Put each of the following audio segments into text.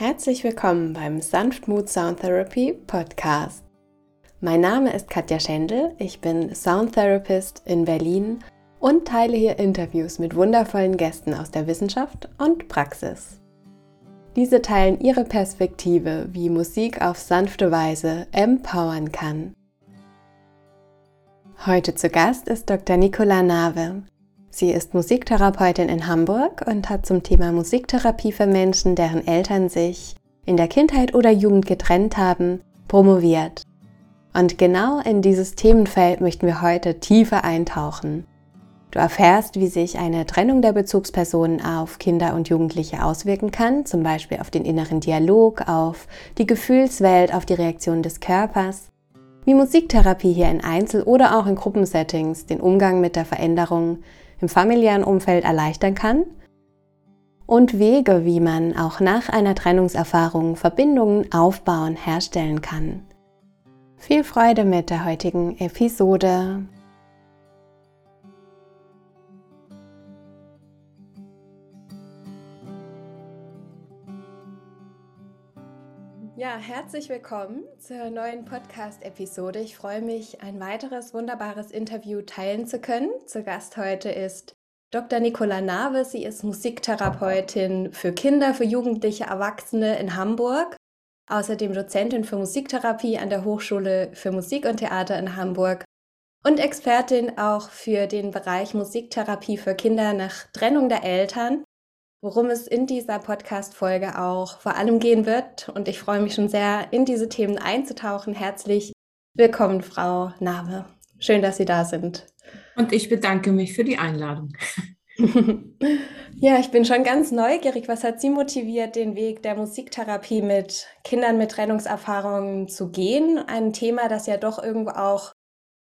Herzlich willkommen beim Sanftmut Sound Therapy Podcast. Mein Name ist Katja Schendl, ich bin Sound Therapist in Berlin und teile hier Interviews mit wundervollen Gästen aus der Wissenschaft und Praxis. Diese teilen ihre Perspektive, wie Musik auf sanfte Weise empowern kann. Heute zu Gast ist Dr. Nicola Nave. Sie ist Musiktherapeutin in Hamburg und hat zum Thema Musiktherapie für Menschen, deren Eltern sich in der Kindheit oder Jugend getrennt haben, promoviert. Und genau in dieses Themenfeld möchten wir heute tiefer eintauchen. Du erfährst, wie sich eine Trennung der Bezugspersonen auf Kinder und Jugendliche auswirken kann, zum Beispiel auf den inneren Dialog, auf die Gefühlswelt, auf die Reaktion des Körpers, wie Musiktherapie hier in Einzel- oder auch in Gruppensettings den Umgang mit der Veränderung im familiären Umfeld erleichtern kann und Wege, wie man auch nach einer Trennungserfahrung Verbindungen aufbauen, herstellen kann. Viel Freude mit der heutigen Episode. Ja, herzlich willkommen zur neuen Podcast-Episode. Ich freue mich, ein weiteres wunderbares Interview teilen zu können. Zu Gast heute ist Dr. Nicola Nave. Sie ist Musiktherapeutin für Kinder, für Jugendliche, Erwachsene in Hamburg. Außerdem Dozentin für Musiktherapie an der Hochschule für Musik und Theater in Hamburg und Expertin auch für den Bereich Musiktherapie für Kinder nach Trennung der Eltern worum es in dieser Podcast-Folge auch vor allem gehen wird. Und ich freue mich schon sehr, in diese Themen einzutauchen. Herzlich willkommen, Frau Nave. Schön, dass Sie da sind. Und ich bedanke mich für die Einladung. ja, ich bin schon ganz neugierig. Was hat Sie motiviert, den Weg der Musiktherapie mit Kindern mit Trennungserfahrungen zu gehen? Ein Thema, das ja doch irgendwo auch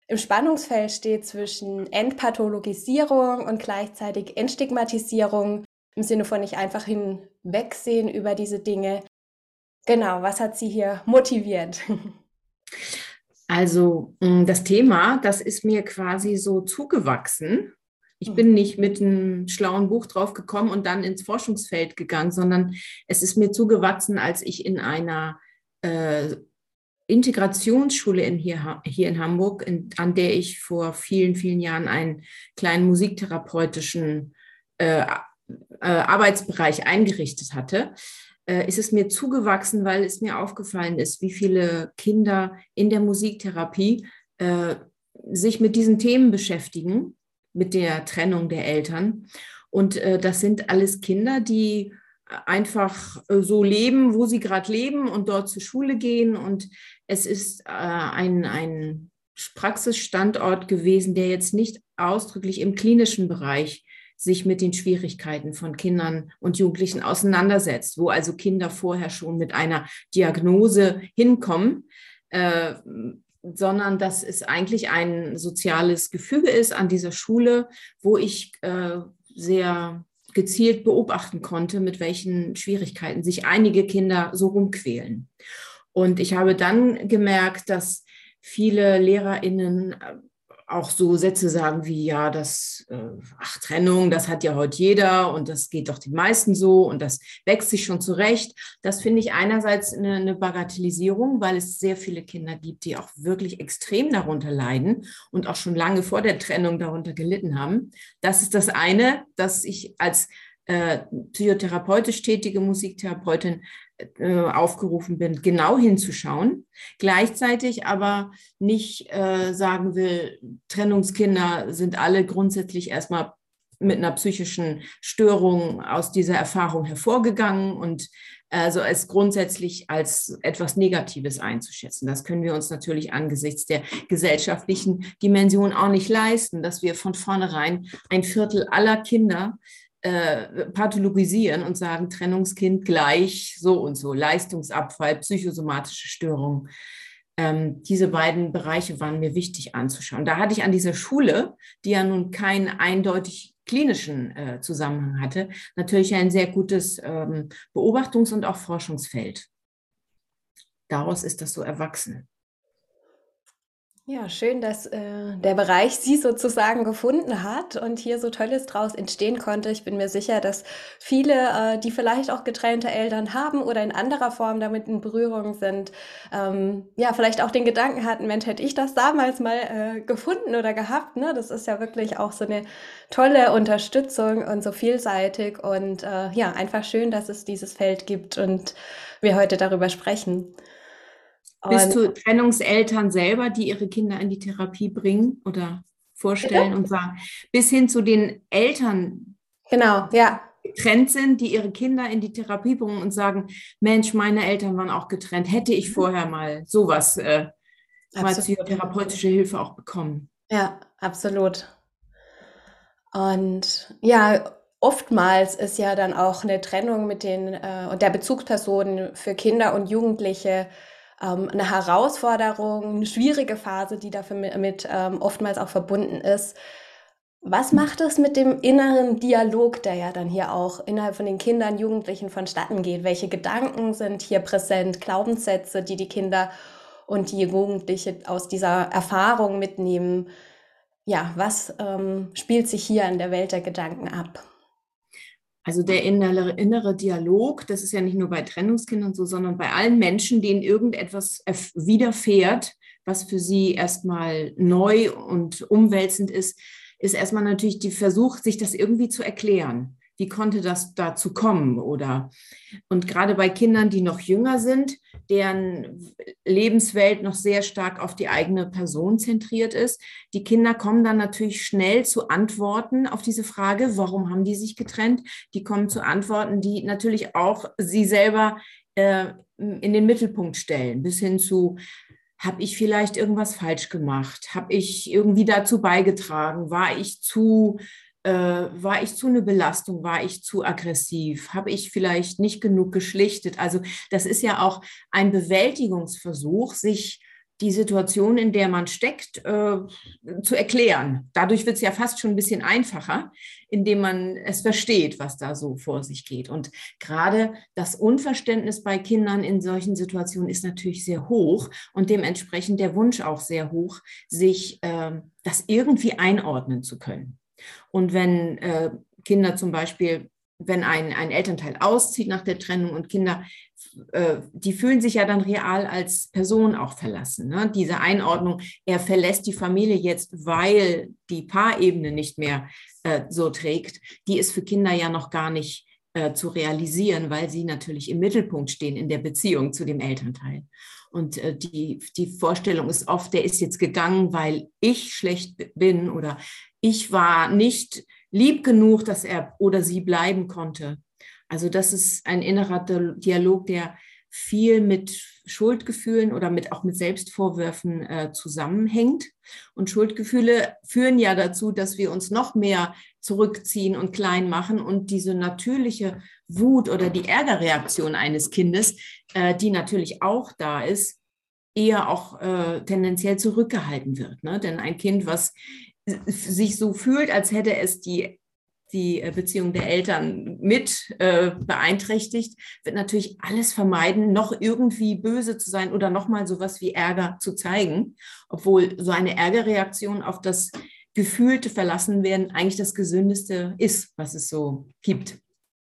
im Spannungsfeld steht zwischen Entpathologisierung und gleichzeitig Entstigmatisierung im Sinne von nicht einfach hinwegsehen über diese Dinge. Genau, was hat Sie hier motiviert? Also mm, das Thema, das ist mir quasi so zugewachsen. Ich bin nicht mit einem schlauen Buch drauf gekommen und dann ins Forschungsfeld gegangen, sondern es ist mir zugewachsen, als ich in einer äh, Integrationsschule in hier, hier in Hamburg, in, an der ich vor vielen, vielen Jahren einen kleinen musiktherapeutischen äh, äh, Arbeitsbereich eingerichtet hatte, äh, ist es mir zugewachsen, weil es mir aufgefallen ist, wie viele Kinder in der Musiktherapie äh, sich mit diesen Themen beschäftigen, mit der Trennung der Eltern. Und das sind alles Kinder, die einfach so leben, wo sie gerade leben und dort zur Schule gehen. Und es ist ein, ein Praxisstandort gewesen, der jetzt nicht ausdrücklich im klinischen Bereich sich mit den Schwierigkeiten von Kindern und Jugendlichen auseinandersetzt, wo also Kinder vorher schon mit einer Diagnose hinkommen, äh, sondern dass es eigentlich ein soziales Gefüge ist an dieser Schule, wo ich äh, sehr gezielt beobachten konnte, mit welchen Schwierigkeiten sich einige Kinder so rumquälen. Und ich habe dann gemerkt, dass viele Lehrerinnen auch so Sätze sagen wie, ja, das, äh, ach, Trennung, das hat ja heute jeder und das geht doch den meisten so und das wächst sich schon zurecht. Das finde ich einerseits eine, eine Bagatellisierung, weil es sehr viele Kinder gibt, die auch wirklich extrem darunter leiden und auch schon lange vor der Trennung darunter gelitten haben. Das ist das eine, dass ich als äh, psychotherapeutisch tätige Musiktherapeutin äh, aufgerufen bin, genau hinzuschauen, gleichzeitig aber nicht äh, sagen will, Trennungskinder sind alle grundsätzlich erstmal mit einer psychischen Störung aus dieser Erfahrung hervorgegangen und also es grundsätzlich als etwas Negatives einzuschätzen. Das können wir uns natürlich angesichts der gesellschaftlichen Dimension auch nicht leisten, dass wir von vornherein ein Viertel aller Kinder äh, pathologisieren und sagen, Trennungskind gleich so und so, Leistungsabfall, psychosomatische Störungen. Ähm, diese beiden Bereiche waren mir wichtig anzuschauen. Da hatte ich an dieser Schule, die ja nun keinen eindeutig klinischen äh, Zusammenhang hatte, natürlich ein sehr gutes ähm, Beobachtungs- und auch Forschungsfeld. Daraus ist das so erwachsen. Ja, schön, dass äh, der Bereich Sie sozusagen gefunden hat und hier so Tolles draus entstehen konnte. Ich bin mir sicher, dass viele, äh, die vielleicht auch getrennte Eltern haben oder in anderer Form damit in Berührung sind, ähm, ja, vielleicht auch den Gedanken hatten, Mensch, hätte ich das damals mal äh, gefunden oder gehabt. Ne? Das ist ja wirklich auch so eine tolle Unterstützung und so vielseitig und äh, ja, einfach schön, dass es dieses Feld gibt und wir heute darüber sprechen. Bist du Trennungseltern selber, die ihre Kinder in die Therapie bringen oder vorstellen ja. und sagen, bis hin zu den Eltern, genau, ja. getrennt sind, die ihre Kinder in die Therapie bringen und sagen, Mensch, meine Eltern waren auch getrennt, hätte ich vorher mal sowas, äh, mal psychotherapeutische Hilfe auch bekommen. Ja, absolut. Und ja, oftmals ist ja dann auch eine Trennung mit den äh, und der Bezugspersonen für Kinder und Jugendliche ähm, eine Herausforderung, eine schwierige Phase, die dafür mit, ähm, oftmals auch verbunden ist. Was macht es mit dem inneren Dialog, der ja dann hier auch innerhalb von den Kindern, Jugendlichen vonstatten geht? Welche Gedanken sind hier präsent? Glaubenssätze, die die Kinder und die Jugendliche aus dieser Erfahrung mitnehmen? Ja, was ähm, spielt sich hier in der Welt der Gedanken ab? Also der innere, innere Dialog, das ist ja nicht nur bei Trennungskindern so, sondern bei allen Menschen, denen irgendetwas widerfährt, was für sie erstmal neu und umwälzend ist, ist erstmal natürlich die Versuch, sich das irgendwie zu erklären wie konnte das dazu kommen? Oder und gerade bei Kindern, die noch jünger sind, deren Lebenswelt noch sehr stark auf die eigene Person zentriert ist, die Kinder kommen dann natürlich schnell zu Antworten auf diese Frage, warum haben die sich getrennt? Die kommen zu Antworten, die natürlich auch sie selber äh, in den Mittelpunkt stellen, bis hin zu habe ich vielleicht irgendwas falsch gemacht? Habe ich irgendwie dazu beigetragen? War ich zu äh, war ich zu eine Belastung, war ich zu aggressiv, habe ich vielleicht nicht genug geschlichtet. Also das ist ja auch ein Bewältigungsversuch, sich die Situation, in der man steckt, äh, zu erklären. Dadurch wird es ja fast schon ein bisschen einfacher, indem man es versteht, was da so vor sich geht. Und gerade das Unverständnis bei Kindern in solchen Situationen ist natürlich sehr hoch und dementsprechend der Wunsch auch sehr hoch, sich äh, das irgendwie einordnen zu können. Und wenn äh, Kinder zum Beispiel, wenn ein, ein Elternteil auszieht nach der Trennung und Kinder, äh, die fühlen sich ja dann real als Person auch verlassen. Ne? Diese Einordnung, er verlässt die Familie jetzt, weil die Paarebene nicht mehr äh, so trägt, die ist für Kinder ja noch gar nicht äh, zu realisieren, weil sie natürlich im Mittelpunkt stehen in der Beziehung zu dem Elternteil. Und äh, die, die Vorstellung ist oft, der ist jetzt gegangen, weil ich schlecht bin oder ich war nicht lieb genug, dass er oder sie bleiben konnte. Also das ist ein innerer Dialog, der viel mit Schuldgefühlen oder mit, auch mit Selbstvorwürfen äh, zusammenhängt. Und Schuldgefühle führen ja dazu, dass wir uns noch mehr zurückziehen und klein machen und diese natürliche Wut oder die Ärgerreaktion eines Kindes, äh, die natürlich auch da ist, eher auch äh, tendenziell zurückgehalten wird. Ne? Denn ein Kind, was sich so fühlt, als hätte es die, die äh, Beziehung der Eltern mit äh, beeinträchtigt, wird natürlich alles vermeiden, noch irgendwie böse zu sein oder nochmal sowas wie Ärger zu zeigen, obwohl so eine Ärgerreaktion auf das gefühlte Verlassenwerden eigentlich das Gesündeste ist, was es so gibt.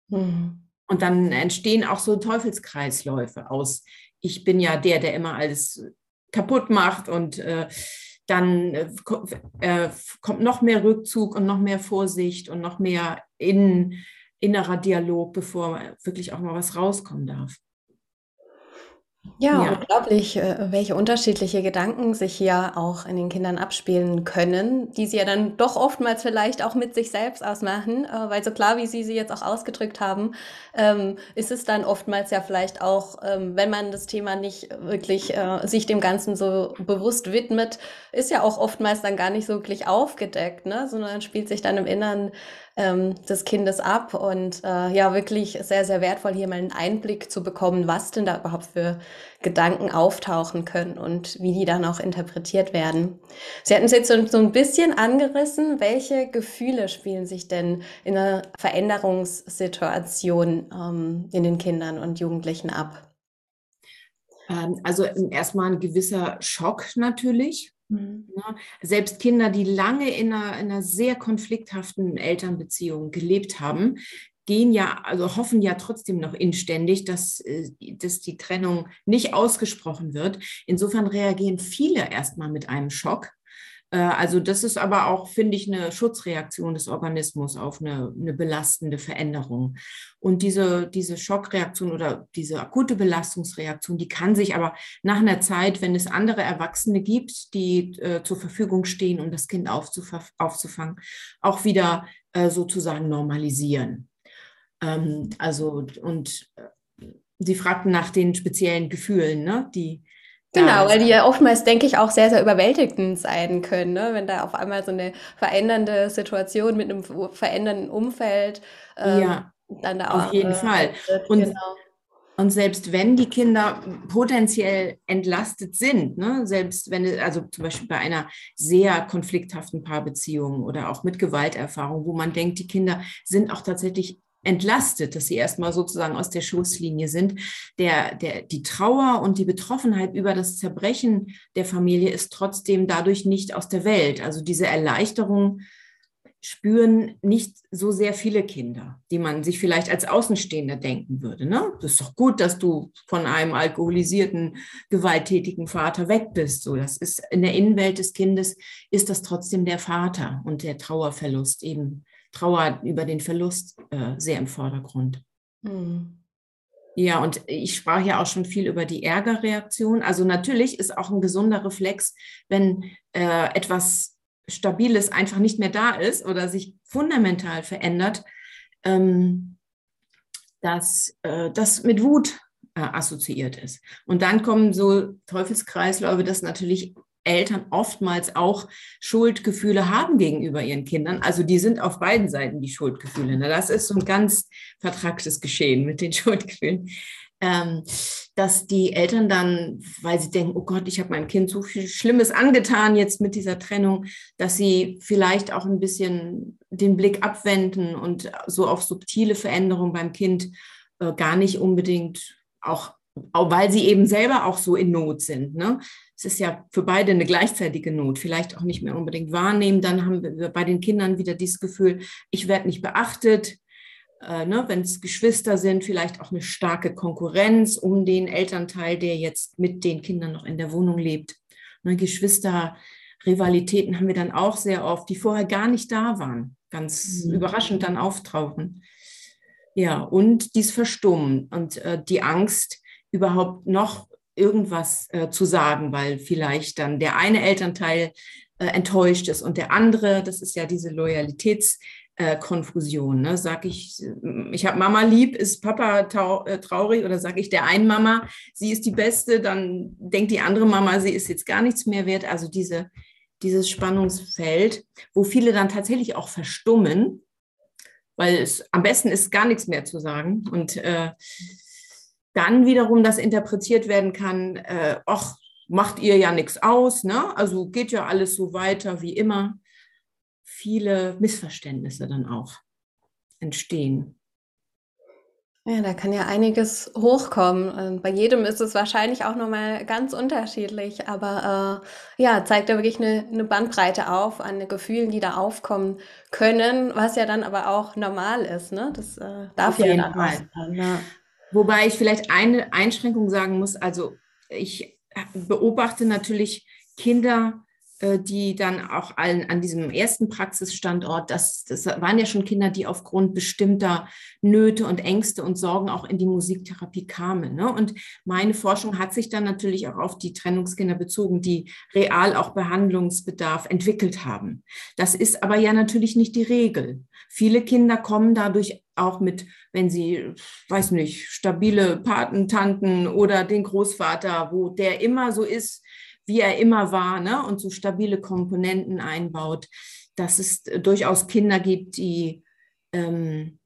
Mhm. Und dann entstehen auch so Teufelskreisläufe aus, ich bin ja der, der immer alles kaputt macht und äh, dann äh, äh, kommt noch mehr Rückzug und noch mehr Vorsicht und noch mehr in, innerer Dialog, bevor wirklich auch mal was rauskommen darf. Ja, ja, unglaublich, äh, welche unterschiedliche Gedanken sich hier auch in den Kindern abspielen können, die sie ja dann doch oftmals vielleicht auch mit sich selbst ausmachen, äh, weil so klar, wie Sie sie jetzt auch ausgedrückt haben, ähm, ist es dann oftmals ja vielleicht auch, ähm, wenn man das Thema nicht wirklich äh, sich dem Ganzen so bewusst widmet, ist ja auch oftmals dann gar nicht so wirklich aufgedeckt, ne? sondern spielt sich dann im Inneren ähm, des Kindes ab. Und äh, ja, wirklich sehr, sehr wertvoll, hier mal einen Einblick zu bekommen, was denn da überhaupt für Gedanken auftauchen können und wie die dann auch interpretiert werden. Sie hatten es jetzt so, so ein bisschen angerissen. Welche Gefühle spielen sich denn in einer Veränderungssituation ähm, in den Kindern und Jugendlichen ab? Ähm, also erstmal ein gewisser Schock natürlich, Mhm. Ja, selbst Kinder, die lange in einer, in einer sehr konflikthaften Elternbeziehung gelebt haben, gehen ja, also hoffen ja trotzdem noch inständig, dass, äh, dass die Trennung nicht ausgesprochen wird. Insofern reagieren viele erstmal mit einem Schock. Äh, also das ist aber auch, finde ich, eine Schutzreaktion des Organismus auf eine, eine belastende Veränderung. Und diese, diese Schockreaktion oder diese akute Belastungsreaktion, die kann sich aber nach einer Zeit, wenn es andere Erwachsene gibt, die äh, zur Verfügung stehen, um das Kind aufzufangen, auch wieder äh, sozusagen normalisieren. Ähm, also, und äh, Sie fragten nach den speziellen Gefühlen, ne, die. Genau, weil die ja oftmals, denke ich, auch sehr, sehr überwältigend sein können, ne? wenn da auf einmal so eine verändernde Situation mit einem verändernden Umfeld ähm, ja, dann da auf jeden äh, Fall. Und, genau. und selbst wenn die Kinder potenziell entlastet sind, ne? selbst wenn, also zum Beispiel bei einer sehr konflikthaften Paarbeziehung oder auch mit Gewalterfahrung, wo man denkt, die Kinder sind auch tatsächlich entlastet, dass sie erstmal sozusagen aus der Schusslinie sind. Der, der, die Trauer und die Betroffenheit über das Zerbrechen der Familie ist trotzdem dadurch nicht aus der Welt. Also diese Erleichterung spüren nicht so sehr viele Kinder, die man sich vielleicht als Außenstehender denken würde. Ne? Das ist doch gut, dass du von einem alkoholisierten, gewalttätigen Vater weg bist. So, das ist in der Innenwelt des Kindes ist das trotzdem der Vater und der Trauerverlust eben Trauer über den Verlust äh, sehr im Vordergrund. Mhm. Ja, und ich sprach ja auch schon viel über die Ärgerreaktion. Also natürlich ist auch ein gesunder Reflex, wenn äh, etwas Stabiles einfach nicht mehr da ist oder sich fundamental verändert, ähm, dass äh, das mit Wut äh, assoziiert ist. Und dann kommen so Teufelskreisläufe, dass natürlich Eltern oftmals auch Schuldgefühle haben gegenüber ihren Kindern. Also die sind auf beiden Seiten die Schuldgefühle. Das ist so ein ganz vertracktes Geschehen mit den Schuldgefühlen. Ähm, dass die Eltern dann, weil sie denken, oh Gott, ich habe meinem Kind so viel Schlimmes angetan jetzt mit dieser Trennung, dass sie vielleicht auch ein bisschen den Blick abwenden und so auf subtile Veränderungen beim Kind äh, gar nicht unbedingt auch, weil sie eben selber auch so in Not sind. Ne? es ist ja für beide eine gleichzeitige Not, vielleicht auch nicht mehr unbedingt wahrnehmen. Dann haben wir bei den Kindern wieder dieses Gefühl, ich werde nicht beachtet. Äh, ne, wenn es Geschwister sind, vielleicht auch eine starke Konkurrenz um den Elternteil, der jetzt mit den Kindern noch in der Wohnung lebt. Ne, Geschwisterrivalitäten haben wir dann auch sehr oft, die vorher gar nicht da waren, ganz mhm. überraschend dann auftauchen. Ja, und dies Verstummen und äh, die Angst, überhaupt noch irgendwas äh, zu sagen, weil vielleicht dann der eine Elternteil äh, enttäuscht ist und der andere, das ist ja diese Loyalitätskonfusion. Äh, ne? Sag ich, ich habe Mama lieb, ist Papa äh, traurig oder sage ich der einen Mama, sie ist die Beste, dann denkt die andere Mama, sie ist jetzt gar nichts mehr wert. Also diese, dieses Spannungsfeld, wo viele dann tatsächlich auch verstummen, weil es am besten ist, gar nichts mehr zu sagen. Und äh, dann wiederum das interpretiert werden kann, äh, ach, macht ihr ja nichts aus, ne? also geht ja alles so weiter wie immer. Viele Missverständnisse dann auch entstehen. Ja, da kann ja einiges hochkommen. Bei jedem ist es wahrscheinlich auch nochmal ganz unterschiedlich, aber äh, ja, zeigt ja wirklich eine, eine Bandbreite auf an Gefühlen, die da aufkommen können, was ja dann aber auch normal ist. Ne? Das äh, darf Auf ja dann auch sein. Ja. Wobei ich vielleicht eine Einschränkung sagen muss. Also ich beobachte natürlich Kinder, äh, die dann auch allen an diesem ersten Praxisstandort, das, das waren ja schon Kinder, die aufgrund bestimmter Nöte und Ängste und Sorgen auch in die Musiktherapie kamen. Ne? Und meine Forschung hat sich dann natürlich auch auf die Trennungskinder bezogen, die real auch Behandlungsbedarf entwickelt haben. Das ist aber ja natürlich nicht die Regel. Viele Kinder kommen dadurch auch mit, wenn sie, weiß nicht, stabile Patentanten oder den Großvater, wo der immer so ist, wie er immer war, ne? und so stabile Komponenten einbaut, dass es durchaus Kinder gibt, die ähm,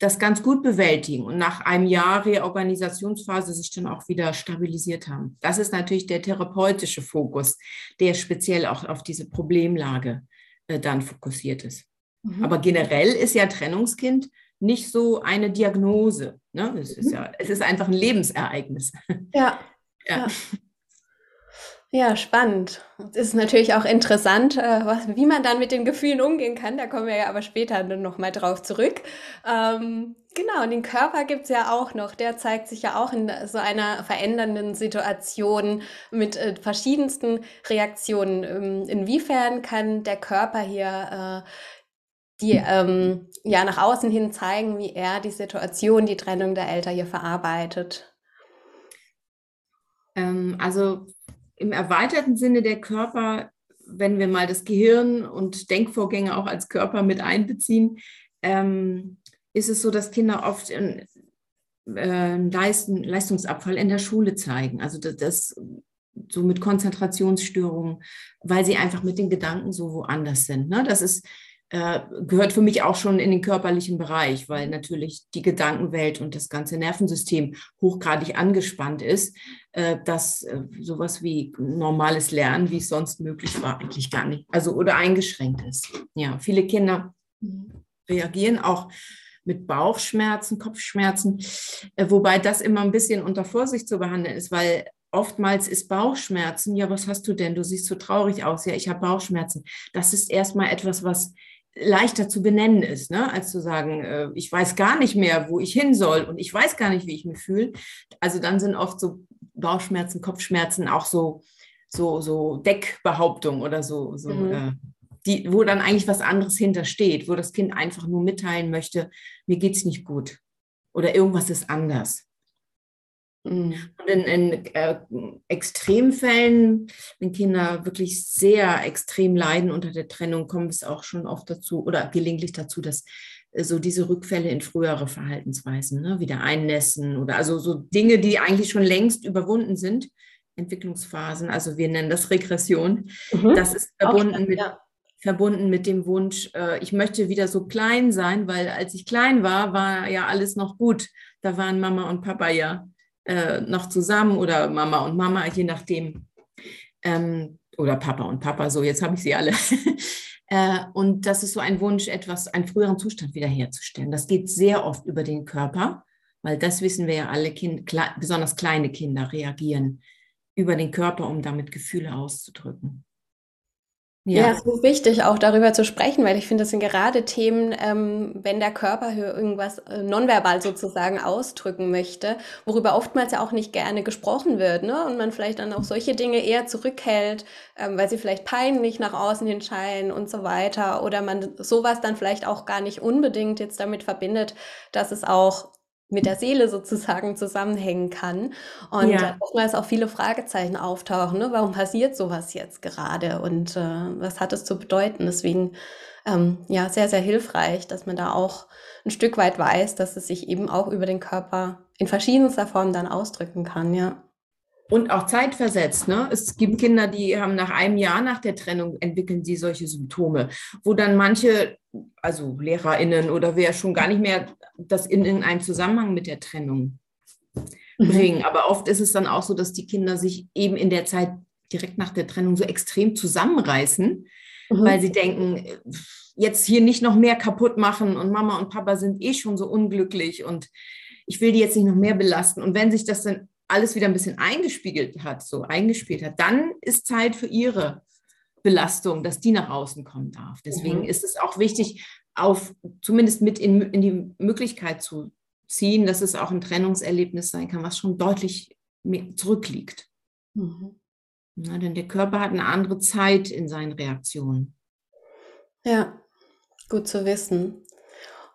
das ganz gut bewältigen und nach einem Jahr Reorganisationsphase sich dann auch wieder stabilisiert haben. Das ist natürlich der therapeutische Fokus, der speziell auch auf diese Problemlage äh, dann fokussiert ist. Mhm. Aber generell ist ja Trennungskind nicht so eine Diagnose. Ne? Es, ist mhm. ja, es ist einfach ein Lebensereignis. Ja. ja. ja. Ja, spannend. Es ist natürlich auch interessant, äh, was, wie man dann mit den Gefühlen umgehen kann. Da kommen wir ja aber später noch mal drauf zurück. Ähm, genau, und den Körper gibt's ja auch noch. Der zeigt sich ja auch in so einer verändernden Situation mit äh, verschiedensten Reaktionen. Ähm, inwiefern kann der Körper hier äh, die ähm, ja nach außen hin zeigen, wie er die Situation, die Trennung der Eltern hier verarbeitet? Ähm, also im erweiterten Sinne der Körper, wenn wir mal das Gehirn und Denkvorgänge auch als Körper mit einbeziehen, ähm, ist es so, dass Kinder oft in, äh, Leisten, Leistungsabfall in der Schule zeigen. Also das, das so mit Konzentrationsstörungen, weil sie einfach mit den Gedanken so woanders sind. Ne? Das ist äh, gehört für mich auch schon in den körperlichen Bereich, weil natürlich die Gedankenwelt und das ganze Nervensystem hochgradig angespannt ist, äh, dass äh, sowas wie normales Lernen, wie es sonst möglich war, eigentlich gar nicht, also oder eingeschränkt ist. Ja, viele Kinder reagieren auch mit Bauchschmerzen, Kopfschmerzen, wobei das immer ein bisschen unter Vorsicht zu behandeln ist, weil oftmals ist Bauchschmerzen, ja, was hast du denn? Du siehst so traurig aus. Ja, ich habe Bauchschmerzen. Das ist erstmal etwas, was leichter zu benennen ist, ne? als zu sagen, äh, ich weiß gar nicht mehr, wo ich hin soll und ich weiß gar nicht, wie ich mich fühle. Also dann sind oft so Bauchschmerzen, Kopfschmerzen auch so, so, so Deckbehauptungen oder so, so mhm. äh, die, wo dann eigentlich was anderes hintersteht, wo das Kind einfach nur mitteilen möchte, mir geht es nicht gut oder irgendwas ist anders. Mhm. Und in, in äh, Extremfällen, wenn Kinder wirklich sehr extrem leiden unter der Trennung, kommt es auch schon oft dazu oder gelegentlich dazu, dass äh, so diese Rückfälle in frühere Verhaltensweisen, ne, wieder einnässen oder also so Dinge, die eigentlich schon längst überwunden sind, Entwicklungsphasen, also wir nennen das Regression. Mhm. Das ist verbunden mit, ja. verbunden mit dem Wunsch, äh, ich möchte wieder so klein sein, weil als ich klein war, war ja alles noch gut. Da waren Mama und Papa ja äh, noch zusammen oder Mama und Mama, je nachdem. Ähm, oder Papa und Papa, so jetzt habe ich sie alle. äh, und das ist so ein Wunsch, etwas, einen früheren Zustand wiederherzustellen. Das geht sehr oft über den Körper, weil das wissen wir ja alle, kind, kle besonders kleine Kinder reagieren über den Körper, um damit Gefühle auszudrücken. Ja. ja, es ist wichtig, auch darüber zu sprechen, weil ich finde, das sind gerade Themen, ähm, wenn der Körper hier irgendwas äh, nonverbal sozusagen ausdrücken möchte, worüber oftmals ja auch nicht gerne gesprochen wird, ne? Und man vielleicht dann auch solche Dinge eher zurückhält, ähm, weil sie vielleicht peinlich nach außen hin scheinen und so weiter. Oder man sowas dann vielleicht auch gar nicht unbedingt jetzt damit verbindet, dass es auch mit der Seele sozusagen zusammenhängen kann. Und ja. oftmals auch viele Fragezeichen auftauchen. Ne? Warum passiert sowas jetzt gerade und äh, was hat es zu bedeuten? Deswegen ähm, ja sehr, sehr hilfreich, dass man da auch ein Stück weit weiß, dass es sich eben auch über den Körper in verschiedenster Form dann ausdrücken kann, ja. Und auch zeitversetzt. Ne? Es gibt Kinder, die haben nach einem Jahr nach der Trennung entwickeln sie solche Symptome, wo dann manche, also LehrerInnen oder wer schon gar nicht mehr das in, in einen Zusammenhang mit der Trennung mhm. bringen. Aber oft ist es dann auch so, dass die Kinder sich eben in der Zeit direkt nach der Trennung so extrem zusammenreißen, mhm. weil sie denken, jetzt hier nicht noch mehr kaputt machen und Mama und Papa sind eh schon so unglücklich und ich will die jetzt nicht noch mehr belasten. Und wenn sich das dann alles wieder ein bisschen eingespiegelt hat, so eingespielt hat, dann ist Zeit für ihre Belastung, dass die nach außen kommen darf. Deswegen mhm. ist es auch wichtig, auf zumindest mit in, in die Möglichkeit zu ziehen, dass es auch ein Trennungserlebnis sein kann, was schon deutlich zurückliegt. Mhm. Na, denn der Körper hat eine andere Zeit in seinen Reaktionen. Ja, gut zu wissen.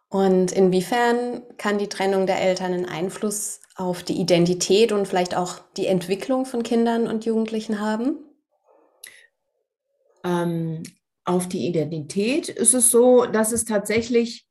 Und inwiefern kann die Trennung der Eltern einen Einfluss auf die Identität und vielleicht auch die Entwicklung von Kindern und Jugendlichen haben? Ähm, auf die Identität ist es so, dass es tatsächlich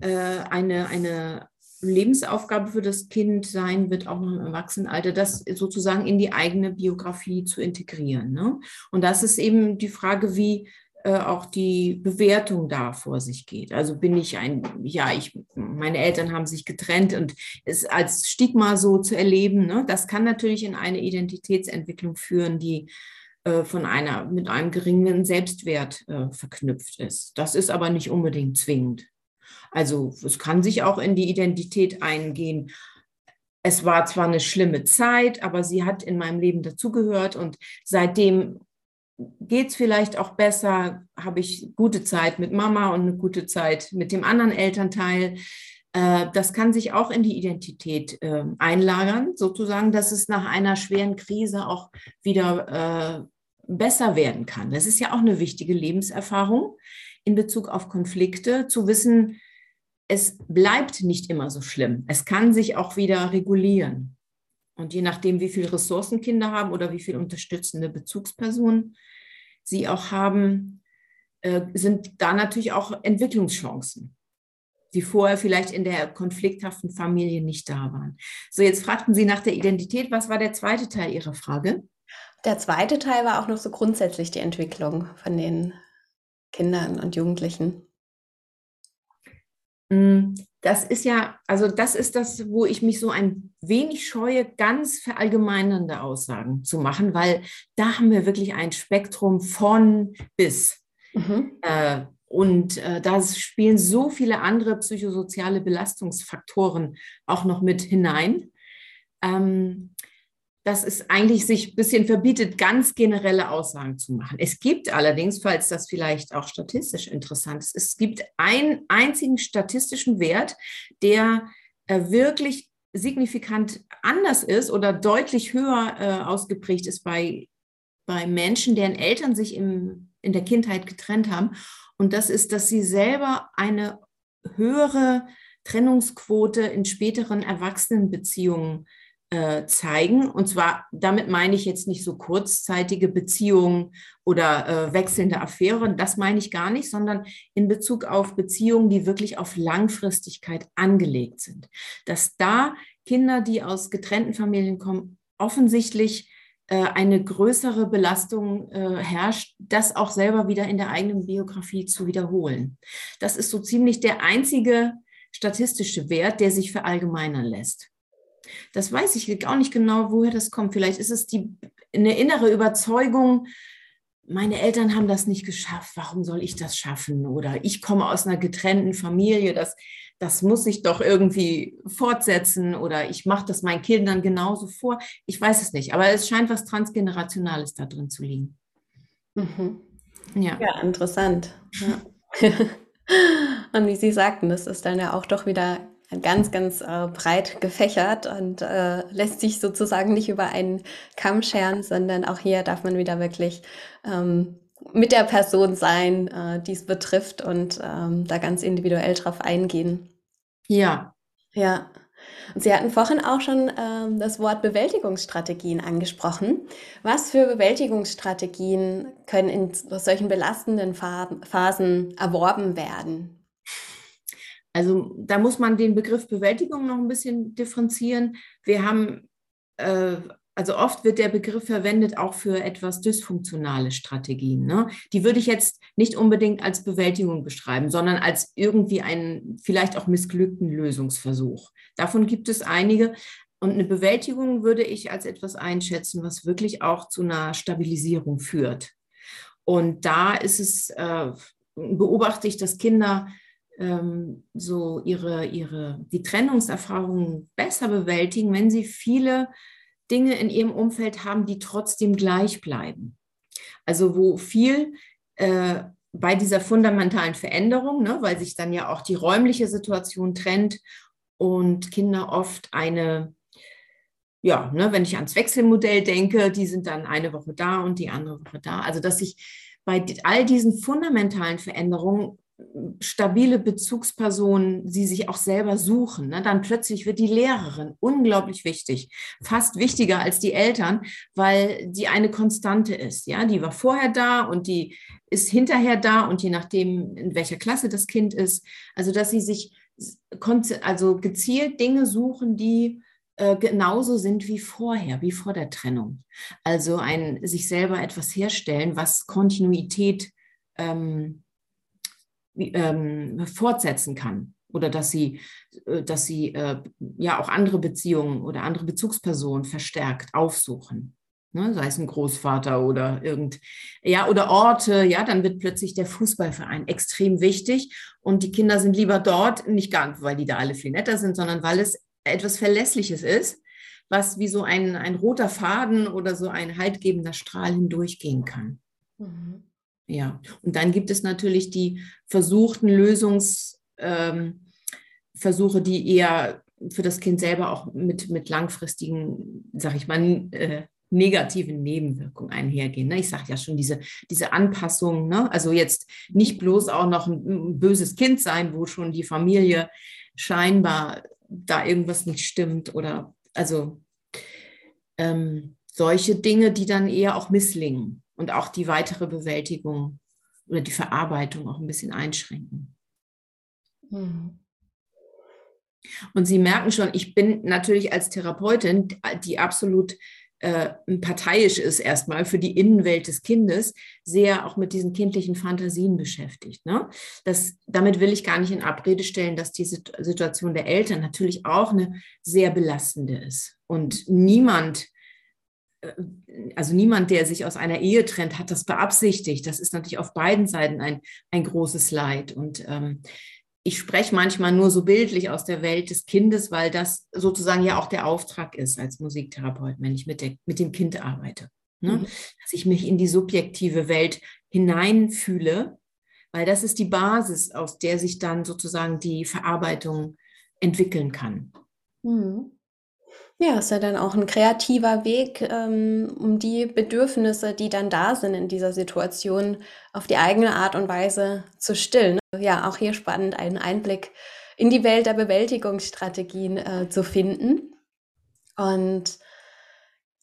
äh, eine, eine Lebensaufgabe für das Kind sein wird, auch noch im Erwachsenenalter, das sozusagen in die eigene Biografie zu integrieren. Ne? Und das ist eben die Frage, wie äh, auch die Bewertung da vor sich geht. Also bin ich ein, ja, ich, meine Eltern haben sich getrennt und es als Stigma so zu erleben, ne, das kann natürlich in eine Identitätsentwicklung führen, die äh, von einer mit einem geringen Selbstwert äh, verknüpft ist. Das ist aber nicht unbedingt zwingend. Also es kann sich auch in die Identität eingehen, es war zwar eine schlimme Zeit, aber sie hat in meinem Leben dazugehört und seitdem geht es vielleicht auch besser, habe ich gute Zeit mit Mama und eine gute Zeit mit dem anderen Elternteil. Äh, das kann sich auch in die Identität äh, einlagern, sozusagen, dass es nach einer schweren Krise auch wieder äh, besser werden kann. Das ist ja auch eine wichtige Lebenserfahrung in Bezug auf Konflikte, zu wissen, es bleibt nicht immer so schlimm. Es kann sich auch wieder regulieren. Und je nachdem, wie viele Ressourcen Kinder haben oder wie viele unterstützende Bezugspersonen sie auch haben, äh, sind da natürlich auch Entwicklungschancen, die vorher vielleicht in der konflikthaften Familie nicht da waren. So, jetzt fragten Sie nach der Identität. Was war der zweite Teil Ihrer Frage? Der zweite Teil war auch noch so grundsätzlich die Entwicklung von den Kindern und Jugendlichen. Mm, das ist ja, also das ist das, wo ich mich so ein wenig scheue, ganz verallgemeinernde Aussagen zu machen, weil da haben wir wirklich ein Spektrum von bis. Mhm. Äh, und äh, da spielen so viele andere psychosoziale Belastungsfaktoren auch noch mit hinein. Ähm, dass es eigentlich sich ein bisschen verbietet, ganz generelle Aussagen zu machen. Es gibt allerdings, falls das vielleicht auch statistisch interessant ist, es gibt einen einzigen statistischen Wert, der äh, wirklich signifikant anders ist oder deutlich höher äh, ausgeprägt ist bei, bei Menschen, deren Eltern sich im, in der Kindheit getrennt haben. Und das ist, dass sie selber eine höhere Trennungsquote in späteren Erwachsenenbeziehungen äh, zeigen. Und zwar, damit meine ich jetzt nicht so kurzzeitige Beziehungen oder äh, wechselnde Affären, das meine ich gar nicht, sondern in Bezug auf Beziehungen, die wirklich auf Langfristigkeit angelegt sind. Dass da Kinder, die aus getrennten Familien kommen, offensichtlich äh, eine größere Belastung äh, herrscht, das auch selber wieder in der eigenen Biografie zu wiederholen. Das ist so ziemlich der einzige statistische Wert, der sich verallgemeinern lässt. Das weiß ich auch nicht genau, woher das kommt. Vielleicht ist es die, eine innere Überzeugung, meine Eltern haben das nicht geschafft, warum soll ich das schaffen? Oder ich komme aus einer getrennten Familie, das, das muss ich doch irgendwie fortsetzen oder ich mache das meinen Kindern genauso vor. Ich weiß es nicht, aber es scheint was Transgenerationales da drin zu liegen. Mhm. Ja. ja, interessant. Ja. Und wie Sie sagten, das ist dann ja auch doch wieder ganz, ganz äh, breit gefächert und äh, lässt sich sozusagen nicht über einen Kamm scheren, sondern auch hier darf man wieder wirklich ähm, mit der Person sein, äh, die es betrifft und ähm, da ganz individuell drauf eingehen. Ja. Ja. Und Sie hatten vorhin auch schon ähm, das Wort Bewältigungsstrategien angesprochen. Was für Bewältigungsstrategien können in solchen belastenden Phasen erworben werden? Also da muss man den Begriff Bewältigung noch ein bisschen differenzieren. Wir haben, äh, also oft wird der Begriff verwendet auch für etwas dysfunktionale Strategien. Ne? Die würde ich jetzt nicht unbedingt als Bewältigung beschreiben, sondern als irgendwie einen vielleicht auch missglückten Lösungsversuch. Davon gibt es einige. Und eine Bewältigung würde ich als etwas einschätzen, was wirklich auch zu einer Stabilisierung führt. Und da ist es, äh, beobachte ich, dass Kinder ähm, so ihre, ihre, die Trennungserfahrungen besser bewältigen, wenn sie viele Dinge in ihrem Umfeld haben, die trotzdem gleich bleiben. Also wo viel äh, bei dieser fundamentalen Veränderung, ne, weil sich dann ja auch die räumliche Situation trennt und Kinder oft eine, ja, ne, wenn ich ans Wechselmodell denke, die sind dann eine Woche da und die andere Woche da. Also dass sich bei all diesen fundamentalen Veränderungen stabile Bezugspersonen, sie sich auch selber suchen, ne, dann plötzlich wird die Lehrerin unglaublich wichtig, fast wichtiger als die Eltern, weil die eine Konstante ist. Ja, die war vorher da und die ist hinterher da und je nachdem, in welcher Klasse das Kind ist, also dass sie sich also gezielt Dinge suchen, die äh, genauso sind wie vorher, wie vor der Trennung. Also ein sich selber etwas herstellen, was Kontinuität ähm, ähm, fortsetzen kann oder dass sie, äh, dass sie äh, ja auch andere Beziehungen oder andere Bezugspersonen verstärkt aufsuchen. Ne, sei es ein Großvater oder irgend, ja, oder Orte, ja, dann wird plötzlich der Fußballverein extrem wichtig und die Kinder sind lieber dort, nicht gar, weil die da alle viel netter sind, sondern weil es etwas Verlässliches ist, was wie so ein, ein roter Faden oder so ein haltgebender Strahl hindurchgehen kann. Mhm. Ja, und dann gibt es natürlich die versuchten Lösungsversuche, ähm, die eher für das Kind selber auch mit, mit langfristigen, sag ich mal, äh, negativen Nebenwirkungen einhergehen. Ne? Ich sage ja schon, diese, diese Anpassung, ne? also jetzt nicht bloß auch noch ein, böses Kind sein, wo schon die Familie scheinbar da irgendwas nicht stimmt oder also ähm, solche Dinge, die dann eher auch misslingen und auch die weitere Bewältigung oder die Verarbeitung auch ein bisschen einschränken. Mhm. Und Sie merken schon, ich bin natürlich als Therapeutin, die absolut äh, parteiisch ist erstmal für die Innenwelt des Kindes, sehr auch mit diesen kindlichen Fantasien beschäftigt. Ne? Das, damit will ich gar nicht in Abrede stellen, dass die Situation der Eltern natürlich auch eine sehr belastende ist. Und niemand also niemand, der sich aus einer Ehe trennt, hat das beabsichtigt. Das ist natürlich auf beiden Seiten ein, ein großes Leid. Und ähm, ich spreche manchmal nur so bildlich aus der Welt des Kindes, weil das sozusagen ja auch der Auftrag ist als Musiktherapeut, wenn ich mit, der, mit dem Kind arbeite. Ne? Mhm. Dass ich mich in die subjektive Welt hineinfühle, weil das ist die Basis, aus der sich dann sozusagen die Verarbeitung entwickeln kann. Mhm. Ja, ist ja dann auch ein kreativer Weg, ähm, um die Bedürfnisse, die dann da sind in dieser Situation, auf die eigene Art und Weise zu stillen. Ja, auch hier spannend, einen Einblick in die Welt der Bewältigungsstrategien äh, zu finden. Und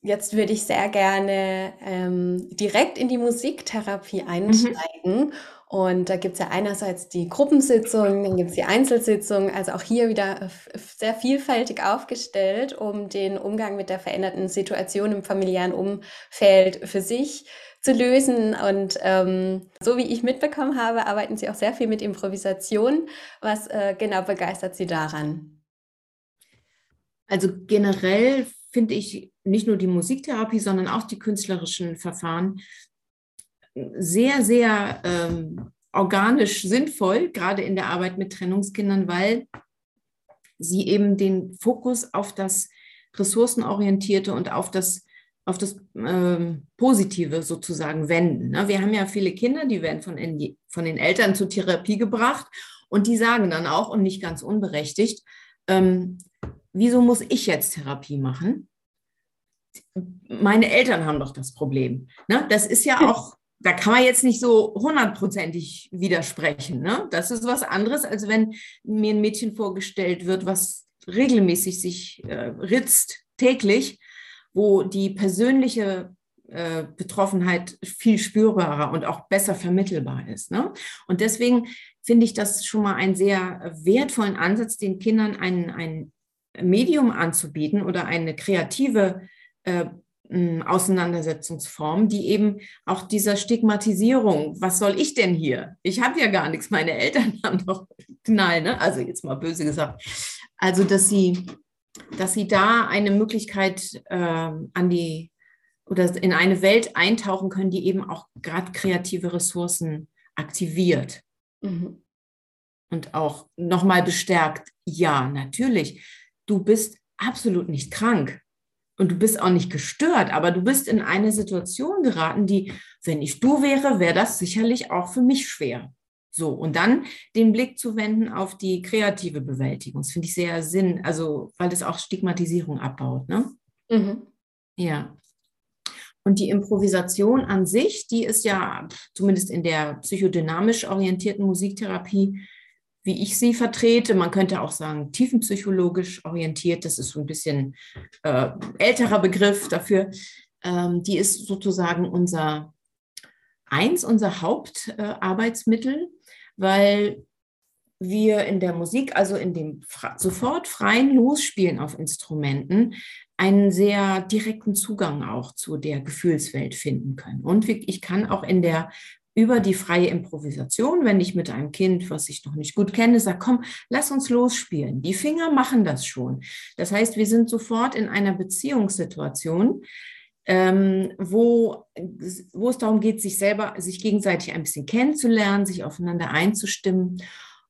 jetzt würde ich sehr gerne ähm, direkt in die Musiktherapie mhm. einsteigen. Mhm. Und da gibt es ja einerseits die Gruppensitzung, dann gibt es die Einzelsitzung, also auch hier wieder sehr vielfältig aufgestellt, um den Umgang mit der veränderten Situation im familiären Umfeld für sich zu lösen. Und ähm, so wie ich mitbekommen habe, arbeiten Sie auch sehr viel mit Improvisation. Was äh, genau begeistert Sie daran? Also generell finde ich nicht nur die Musiktherapie, sondern auch die künstlerischen Verfahren sehr, sehr ähm, organisch sinnvoll, gerade in der Arbeit mit Trennungskindern, weil sie eben den Fokus auf das Ressourcenorientierte und auf das, auf das ähm, Positive sozusagen wenden. Ne? Wir haben ja viele Kinder, die werden von, in, von den Eltern zur Therapie gebracht und die sagen dann auch, und nicht ganz unberechtigt, ähm, wieso muss ich jetzt Therapie machen? Meine Eltern haben doch das Problem. Ne? Das ist ja auch da kann man jetzt nicht so hundertprozentig widersprechen. Ne? Das ist was anderes, als wenn mir ein Mädchen vorgestellt wird, was regelmäßig sich äh, ritzt, täglich, wo die persönliche äh, Betroffenheit viel spürbarer und auch besser vermittelbar ist. Ne? Und deswegen finde ich das schon mal einen sehr wertvollen Ansatz, den Kindern ein, ein Medium anzubieten oder eine kreative äh, Auseinandersetzungsform, die eben auch dieser Stigmatisierung, was soll ich denn hier? Ich habe ja gar nichts, meine Eltern haben doch Knall, ne? Also jetzt mal böse gesagt. Also, dass sie, dass sie da eine Möglichkeit äh, an die oder in eine Welt eintauchen können, die eben auch gerade kreative Ressourcen aktiviert. Mhm. Und auch nochmal bestärkt, ja, natürlich, du bist absolut nicht krank und du bist auch nicht gestört, aber du bist in eine Situation geraten, die, wenn ich du wäre, wäre das sicherlich auch für mich schwer. So, und dann den Blick zu wenden auf die kreative Bewältigung. Das finde ich sehr Sinn, also weil das auch Stigmatisierung abbaut. Ne? Mhm. Ja. Und die Improvisation an sich, die ist ja zumindest in der psychodynamisch orientierten Musiktherapie wie ich sie vertrete. Man könnte auch sagen, tiefenpsychologisch orientiert. Das ist so ein bisschen äh, älterer Begriff dafür. Ähm, die ist sozusagen unser eins, unser Hauptarbeitsmittel, äh, weil wir in der Musik, also in dem sofort freien Losspielen auf Instrumenten, einen sehr direkten Zugang auch zu der Gefühlswelt finden können. Und ich kann auch in der über die freie Improvisation, wenn ich mit einem Kind, was ich noch nicht gut kenne, sage, komm, lass uns losspielen. Die Finger machen das schon. Das heißt, wir sind sofort in einer Beziehungssituation, ähm, wo, wo es darum geht, sich selber, sich gegenseitig ein bisschen kennenzulernen, sich aufeinander einzustimmen.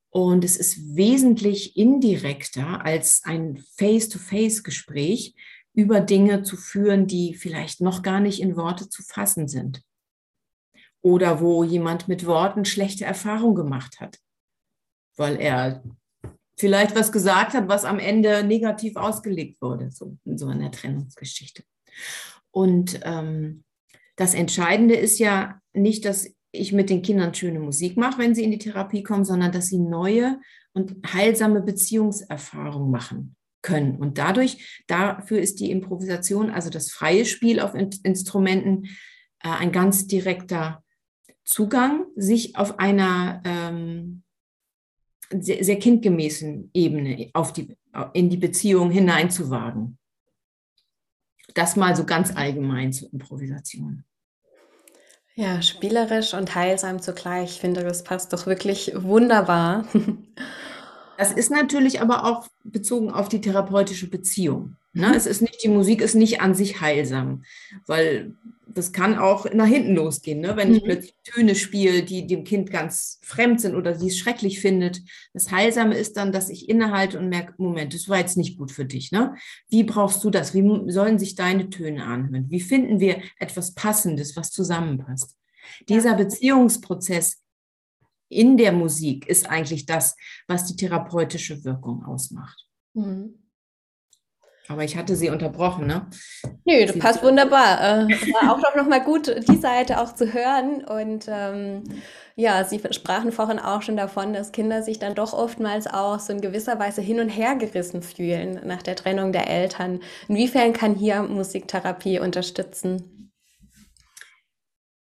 Und es ist wesentlich indirekter als ein Face-to-Face-Gespräch über Dinge zu führen, die vielleicht noch gar nicht in Worte zu fassen sind. Oder wo jemand mit Worten schlechte Erfahrungen gemacht hat, weil er vielleicht was gesagt hat, was am Ende negativ ausgelegt wurde, so in so einer Trennungsgeschichte. Und ähm, das Entscheidende ist ja nicht, dass ich mit den Kindern schöne Musik mache, wenn sie in die Therapie kommen, sondern dass sie neue und heilsame Beziehungserfahrungen machen können. Und dadurch, dafür ist die Improvisation, also das freie Spiel auf In Instrumenten, äh, ein ganz direkter Zugang, sich auf einer ähm, sehr, sehr, kindgemäßen Ebene auf die, in die Beziehung hineinzuwagen. Das mal so ganz allgemein zur Improvisation. Ja, spielerisch und heilsam zugleich. Ich finde, das passt doch wirklich wunderbar. Das ist natürlich aber auch bezogen auf die therapeutische Beziehung. Ne? Es ist nicht, die Musik ist nicht an sich heilsam, weil das kann auch nach hinten losgehen, ne? wenn mhm. ich plötzlich Töne spiele, die dem Kind ganz fremd sind oder sie es schrecklich findet. Das Heilsame ist dann, dass ich innehalte und merke, Moment, das war jetzt nicht gut für dich. Ne? Wie brauchst du das? Wie sollen sich deine Töne anhören? Wie finden wir etwas Passendes, was zusammenpasst? Dieser Beziehungsprozess in der Musik ist eigentlich das, was die therapeutische Wirkung ausmacht. Mhm. Aber ich hatte sie unterbrochen, ne? Nö, das sie passt wunderbar. Äh, war auch doch nochmal gut, die Seite auch zu hören. Und ähm, ja, Sie sprachen vorhin auch schon davon, dass Kinder sich dann doch oftmals auch so in gewisser Weise hin und her gerissen fühlen nach der Trennung der Eltern. Inwiefern kann hier Musiktherapie unterstützen?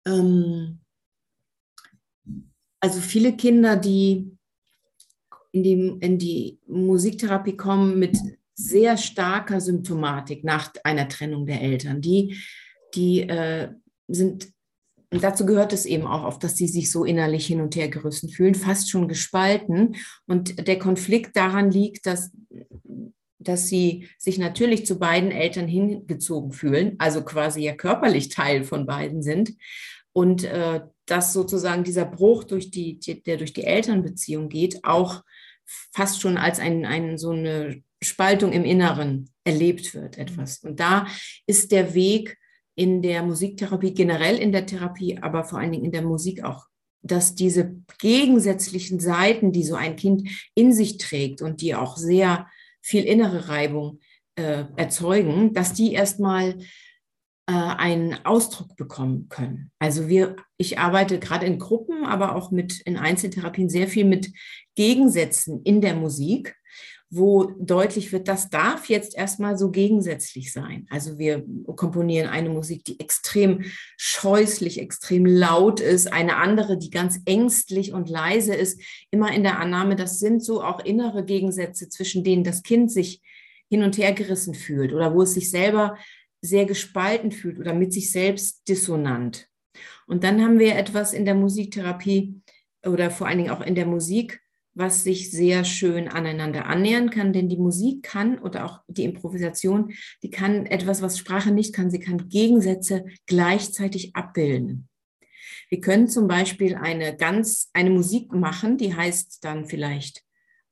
Ähm, also viele Kinder, die in die, in die Musiktherapie kommen mit sehr starker Symptomatik nach einer Trennung der Eltern, die, die äh, sind, dazu gehört es eben auch oft, dass sie sich so innerlich hin und her gerissen fühlen, fast schon gespalten. Und der Konflikt daran liegt, dass dass sie sich natürlich zu beiden Eltern hingezogen fühlen, also quasi ja körperlich Teil von beiden sind. Und äh, dass sozusagen dieser Bruch durch die, der durch die Elternbeziehung geht, auch fast schon als ein, ein, so eine Spaltung im Inneren erlebt wird, etwas. Und da ist der Weg in der Musiktherapie, generell in der Therapie, aber vor allen Dingen in der Musik auch, dass diese gegensätzlichen Seiten, die so ein Kind in sich trägt und die auch sehr viel innere Reibung äh, erzeugen, dass die erstmal äh, einen Ausdruck bekommen können. Also wir, ich arbeite gerade in Gruppen, aber auch mit in Einzeltherapien sehr viel mit Gegensätzen in der Musik, wo deutlich wird, das darf jetzt erstmal so gegensätzlich sein. Also wir komponieren eine Musik, die extrem scheußlich, extrem laut ist, eine andere, die ganz ängstlich und leise ist, immer in der Annahme, das sind so auch innere Gegensätze, zwischen denen das Kind sich hin und her gerissen fühlt oder wo es sich selber sehr gespalten fühlt oder mit sich selbst dissonant. Und dann haben wir etwas in der Musiktherapie oder vor allen Dingen auch in der Musik, was sich sehr schön aneinander annähern kann, denn die Musik kann oder auch die Improvisation, die kann etwas, was Sprache nicht kann, sie kann Gegensätze gleichzeitig abbilden. Wir können zum Beispiel eine ganz, eine Musik machen, die heißt dann vielleicht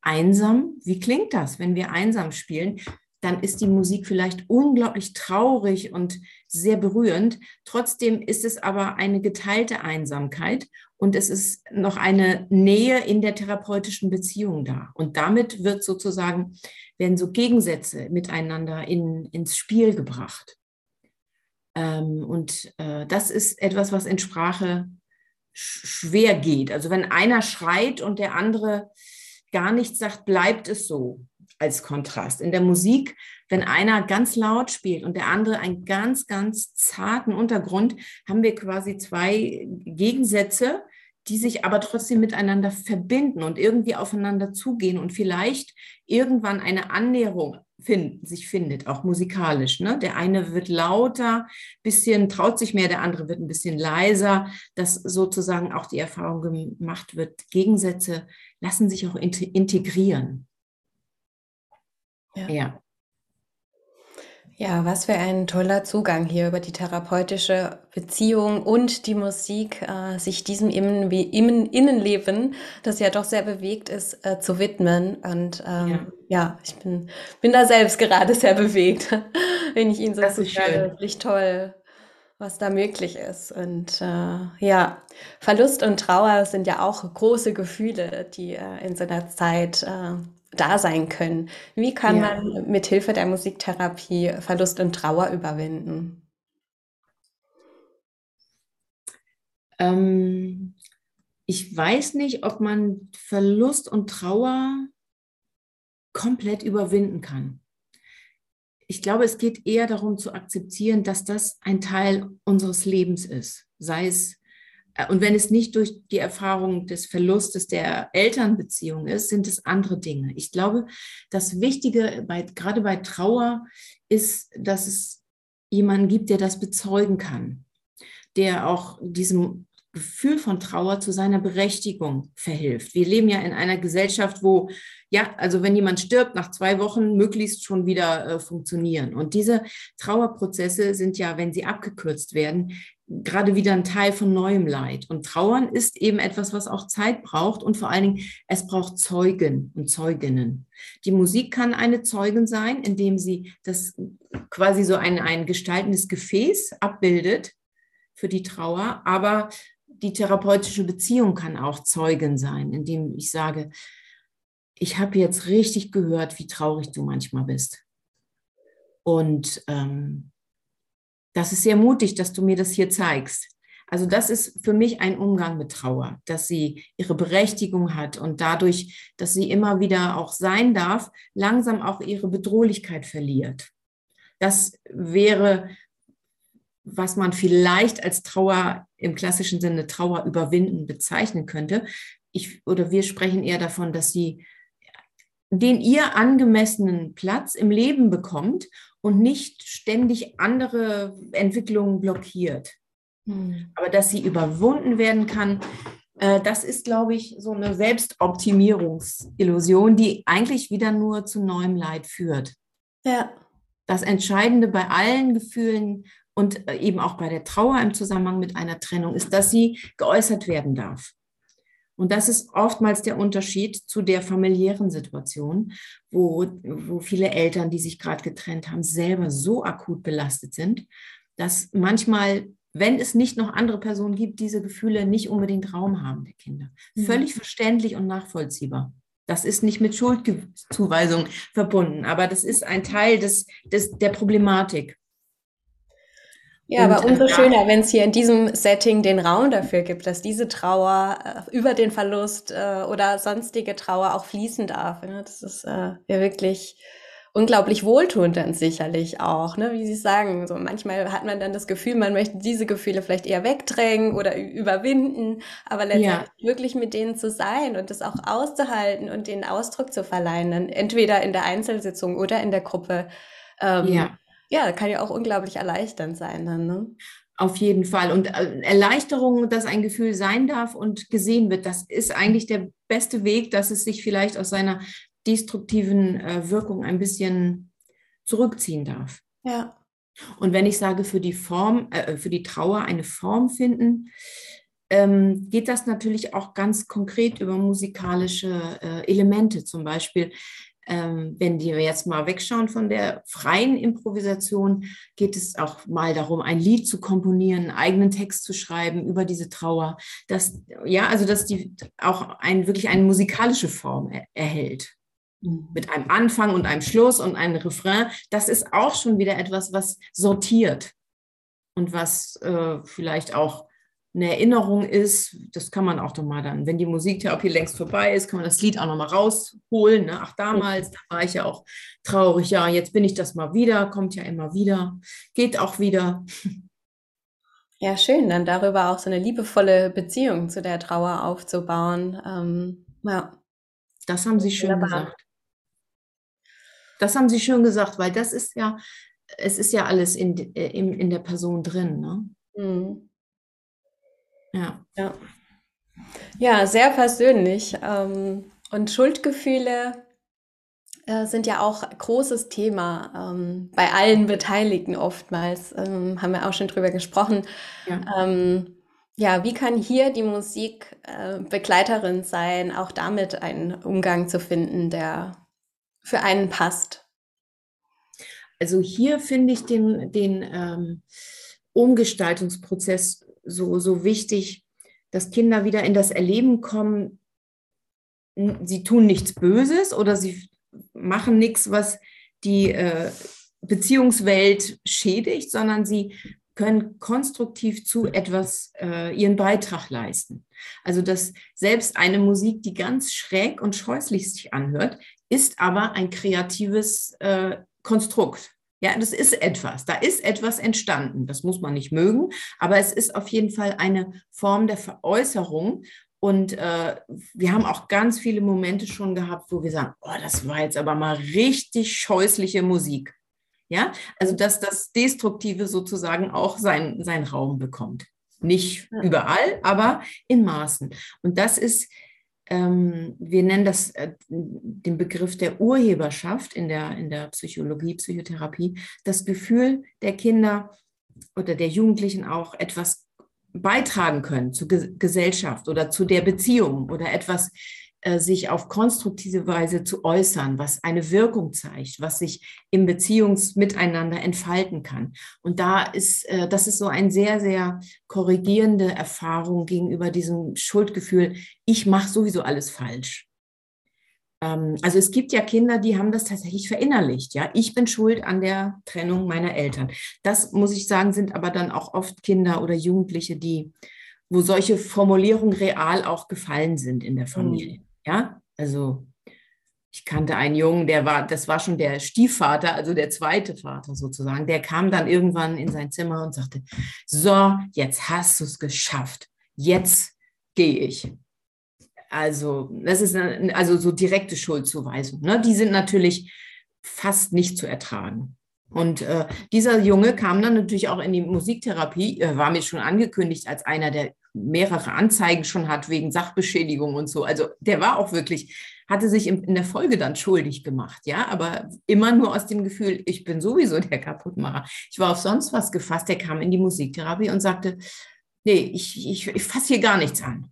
einsam. Wie klingt das, wenn wir einsam spielen? dann ist die Musik vielleicht unglaublich traurig und sehr berührend. Trotzdem ist es aber eine geteilte Einsamkeit und es ist noch eine Nähe in der therapeutischen Beziehung da. Und damit wird sozusagen, werden so Gegensätze miteinander in, ins Spiel gebracht. Ähm, und äh, das ist etwas, was in Sprache schwer geht. Also wenn einer schreit und der andere gar nichts sagt, bleibt es so als Kontrast. In der Musik, wenn einer ganz laut spielt und der andere einen ganz, ganz zarten Untergrund, haben wir quasi zwei Gegensätze, die sich aber trotzdem miteinander verbinden und irgendwie aufeinander zugehen und vielleicht irgendwann eine Annäherung find, sich findet, auch musikalisch. Ne? Der eine wird lauter, bisschen traut sich mehr, der andere wird ein bisschen leiser, dass sozusagen auch die Erfahrung gemacht wird, Gegensätze lassen sich auch integrieren. Ja. ja. Ja, was für ein toller Zugang hier über die therapeutische Beziehung und die Musik, äh, sich diesem Innen Innen Innenleben, das ja doch sehr bewegt ist, äh, zu widmen. Und ähm, ja. ja, ich bin, bin da selbst gerade sehr bewegt, wenn ich ihn so das ist schön. Wirklich toll, was da möglich ist. Und äh, ja, Verlust und Trauer sind ja auch große Gefühle, die äh, in so einer Zeit äh, da sein können. Wie kann ja. man mit Hilfe der Musiktherapie Verlust und Trauer überwinden? Ähm, ich weiß nicht, ob man Verlust und Trauer komplett überwinden kann. Ich glaube, es geht eher darum zu akzeptieren, dass das ein Teil unseres Lebens ist. Sei es und wenn es nicht durch die Erfahrung des Verlustes der Elternbeziehung ist, sind es andere Dinge. Ich glaube, das Wichtige bei, gerade bei Trauer ist, dass es jemanden gibt, der das bezeugen kann, der auch diesem Gefühl von Trauer zu seiner Berechtigung verhilft. Wir leben ja in einer Gesellschaft, wo, ja, also wenn jemand stirbt, nach zwei Wochen möglichst schon wieder äh, funktionieren. Und diese Trauerprozesse sind ja, wenn sie abgekürzt werden, gerade wieder ein Teil von neuem Leid. Und Trauern ist eben etwas, was auch Zeit braucht und vor allen Dingen, es braucht Zeugen und Zeuginnen. Die Musik kann eine Zeugin sein, indem sie das quasi so ein, ein gestaltendes Gefäß abbildet für die Trauer, aber die therapeutische Beziehung kann auch Zeugin sein, indem ich sage, ich habe jetzt richtig gehört, wie traurig du manchmal bist. Und ähm, das ist sehr mutig, dass du mir das hier zeigst. Also das ist für mich ein Umgang mit Trauer, dass sie ihre Berechtigung hat und dadurch, dass sie immer wieder auch sein darf, langsam auch ihre Bedrohlichkeit verliert. Das wäre, was man vielleicht als Trauer im klassischen Sinne Trauer überwinden bezeichnen könnte. Ich oder wir sprechen eher davon, dass sie den ihr angemessenen Platz im Leben bekommt und nicht ständig andere Entwicklungen blockiert. Hm. Aber dass sie überwunden werden kann, äh, das ist, glaube ich, so eine Selbstoptimierungsillusion, die eigentlich wieder nur zu neuem Leid führt. Ja. Das Entscheidende bei allen Gefühlen und äh, eben auch bei der Trauer im Zusammenhang mit einer Trennung ist, dass sie geäußert werden darf. Und das ist oftmals der Unterschied zu der familiären Situation, wo, wo viele Eltern, die sich gerade getrennt haben, selber so akut belastet sind, dass manchmal, wenn es nicht noch andere Personen gibt, diese Gefühle nicht unbedingt Raum haben, der Kinder. Mhm. Völlig verständlich und nachvollziehbar. Das ist nicht mit Schuldzuweisung verbunden, aber das ist ein Teil des, des, der Problematik. Ja, und, aber umso äh, schöner, wenn es hier in diesem Setting den Raum dafür gibt, dass diese Trauer äh, über den Verlust äh, oder sonstige Trauer auch fließen darf. Ne? Das ist äh, ja wirklich unglaublich wohltuend dann sicherlich auch, ne? wie Sie sagen. So manchmal hat man dann das Gefühl, man möchte diese Gefühle vielleicht eher wegdrängen oder überwinden, aber letztendlich ja. wirklich mit denen zu sein und das auch auszuhalten und den Ausdruck zu verleihen, dann entweder in der Einzelsitzung oder in der Gruppe. Ähm, ja ja, kann ja auch unglaublich erleichternd sein dann, ne? Auf jeden Fall. Und äh, Erleichterung, dass ein Gefühl sein darf und gesehen wird, das ist eigentlich der beste Weg, dass es sich vielleicht aus seiner destruktiven äh, Wirkung ein bisschen zurückziehen darf. Ja. Und wenn ich sage, für die Form, äh, für die Trauer eine Form finden, ähm, geht das natürlich auch ganz konkret über musikalische äh, Elemente. Zum Beispiel ähm, wenn wir jetzt mal wegschauen von der freien Improvisation, geht es auch mal darum, ein Lied zu komponieren, einen eigenen Text zu schreiben über diese Trauer. Dass, ja, also dass die auch ein, wirklich eine musikalische Form er, erhält. Mhm. Mit einem Anfang und einem Schluss und einem Refrain. Das ist auch schon wieder etwas, was sortiert und was äh, vielleicht auch eine Erinnerung ist, das kann man auch noch mal dann, wenn die Musiktherapie längst vorbei ist, kann man das Lied auch noch mal rausholen. Ne? Ach, damals, da war ich ja auch traurig, ja, jetzt bin ich das mal wieder, kommt ja immer wieder, geht auch wieder. Ja, schön, dann darüber auch so eine liebevolle Beziehung zu der Trauer aufzubauen. Ähm, ja. Das haben Sie schön Wunderbar. gesagt. Das haben Sie schön gesagt, weil das ist ja, es ist ja alles in, in, in der Person drin. Ne? Mhm. Ja. Ja, ja sehr persönlich. Ähm, und Schuldgefühle äh, sind ja auch großes Thema ähm, bei allen Beteiligten oftmals. Ähm, haben wir auch schon drüber gesprochen. Ja. Ähm, ja, wie kann hier die Musik äh, Begleiterin sein, auch damit einen Umgang zu finden, der für einen passt? Also hier finde ich den, den ähm, Umgestaltungsprozess so, so wichtig, dass Kinder wieder in das Erleben kommen, sie tun nichts Böses oder sie machen nichts, was die äh, Beziehungswelt schädigt, sondern sie können konstruktiv zu etwas äh, ihren Beitrag leisten. Also dass selbst eine Musik, die ganz schräg und scheußlich sich anhört, ist aber ein kreatives äh, Konstrukt. Ja, das ist etwas. Da ist etwas entstanden. Das muss man nicht mögen, aber es ist auf jeden Fall eine Form der Veräußerung. Und äh, wir haben auch ganz viele Momente schon gehabt, wo wir sagen, oh, das war jetzt aber mal richtig scheußliche Musik. Ja, also dass das Destruktive sozusagen auch seinen sein Raum bekommt. Nicht überall, aber in Maßen. Und das ist ähm, wir nennen das äh, den Begriff der Urheberschaft in der, in der Psychologie, Psychotherapie, das Gefühl der Kinder oder der Jugendlichen auch etwas beitragen können zur Gesellschaft oder zu der Beziehung oder etwas sich auf konstruktive Weise zu äußern, was eine Wirkung zeigt, was sich im Beziehungsmiteinander entfalten kann. Und da ist, äh, das ist so eine sehr, sehr korrigierende Erfahrung gegenüber diesem Schuldgefühl, ich mache sowieso alles falsch. Ähm, also es gibt ja Kinder, die haben das tatsächlich verinnerlicht. Ja, ich bin schuld an der Trennung meiner Eltern. Das muss ich sagen, sind aber dann auch oft Kinder oder Jugendliche, die wo solche Formulierungen real auch gefallen sind in der mhm. Ja, also ich kannte einen Jungen, der war, das war schon der Stiefvater, also der zweite Vater sozusagen. Der kam dann irgendwann in sein Zimmer und sagte: So, jetzt hast du es geschafft. Jetzt gehe ich. Also, das ist also so direkte Schuldzuweisung. Ne? Die sind natürlich fast nicht zu ertragen. Und äh, dieser Junge kam dann natürlich auch in die Musiktherapie, äh, war mir schon angekündigt als einer, der mehrere Anzeigen schon hat wegen Sachbeschädigung und so. Also der war auch wirklich, hatte sich in, in der Folge dann schuldig gemacht, ja, aber immer nur aus dem Gefühl, ich bin sowieso der Kaputtmacher. Ich war auf sonst was gefasst, der kam in die Musiktherapie und sagte, nee, ich, ich, ich fasse hier gar nichts an.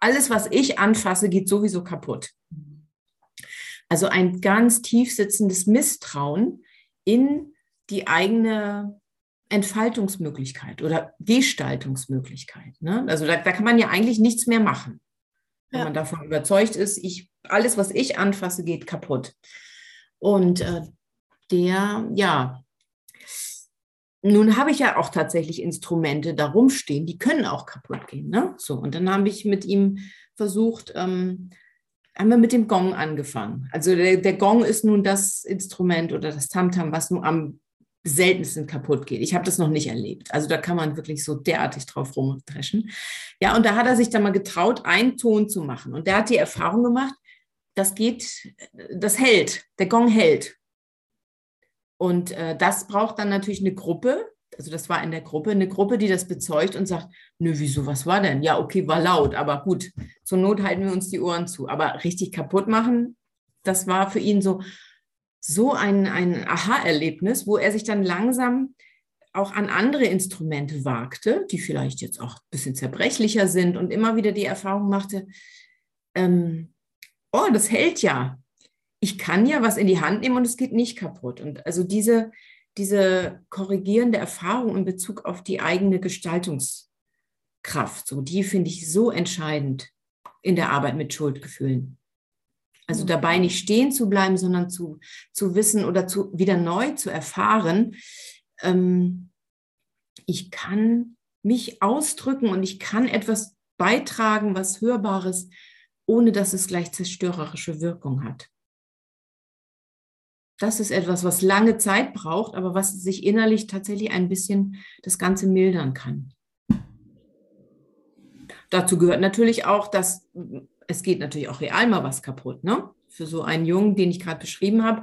Alles, was ich anfasse, geht sowieso kaputt. Also ein ganz tief sitzendes Misstrauen in die eigene Entfaltungsmöglichkeit oder Gestaltungsmöglichkeit. Ne? Also da, da, kann man ja eigentlich nichts mehr machen. Wenn ja. man davon überzeugt ist, ich, alles, was ich anfasse, geht kaputt. Und äh, der, ja, nun habe ich ja auch tatsächlich Instrumente da rumstehen, die können auch kaputt gehen. Ne? So, und dann habe ich mit ihm versucht, ähm, haben wir mit dem Gong angefangen. Also der, der Gong ist nun das Instrument oder das Tamtam, was nun am seltensten kaputt geht. Ich habe das noch nicht erlebt. Also da kann man wirklich so derartig drauf rumdreschen. Ja, und da hat er sich dann mal getraut, einen Ton zu machen. Und der hat die Erfahrung gemacht, das geht, das hält, der Gong hält. Und äh, das braucht dann natürlich eine Gruppe. Also das war in der Gruppe, eine Gruppe, die das bezeugt und sagt, nö, wieso, was war denn? Ja, okay, war laut, aber gut, zur Not halten wir uns die Ohren zu. Aber richtig kaputt machen, das war für ihn so, so ein, ein Aha-Erlebnis, wo er sich dann langsam auch an andere Instrumente wagte, die vielleicht jetzt auch ein bisschen zerbrechlicher sind und immer wieder die Erfahrung machte, ähm, oh, das hält ja. Ich kann ja was in die Hand nehmen und es geht nicht kaputt. Und also diese, diese korrigierende Erfahrung in Bezug auf die eigene Gestaltungskraft, so die finde ich so entscheidend in der Arbeit mit Schuldgefühlen. Also mhm. dabei nicht stehen zu bleiben, sondern zu, zu wissen oder zu, wieder neu zu erfahren, ähm, ich kann mich ausdrücken und ich kann etwas beitragen, was Hörbares, ohne dass es gleich zerstörerische Wirkung hat. Das ist etwas, was lange Zeit braucht, aber was sich innerlich tatsächlich ein bisschen das Ganze mildern kann. Dazu gehört natürlich auch, dass es geht natürlich auch real mal was kaputt, ne? Für so einen Jungen, den ich gerade beschrieben habe,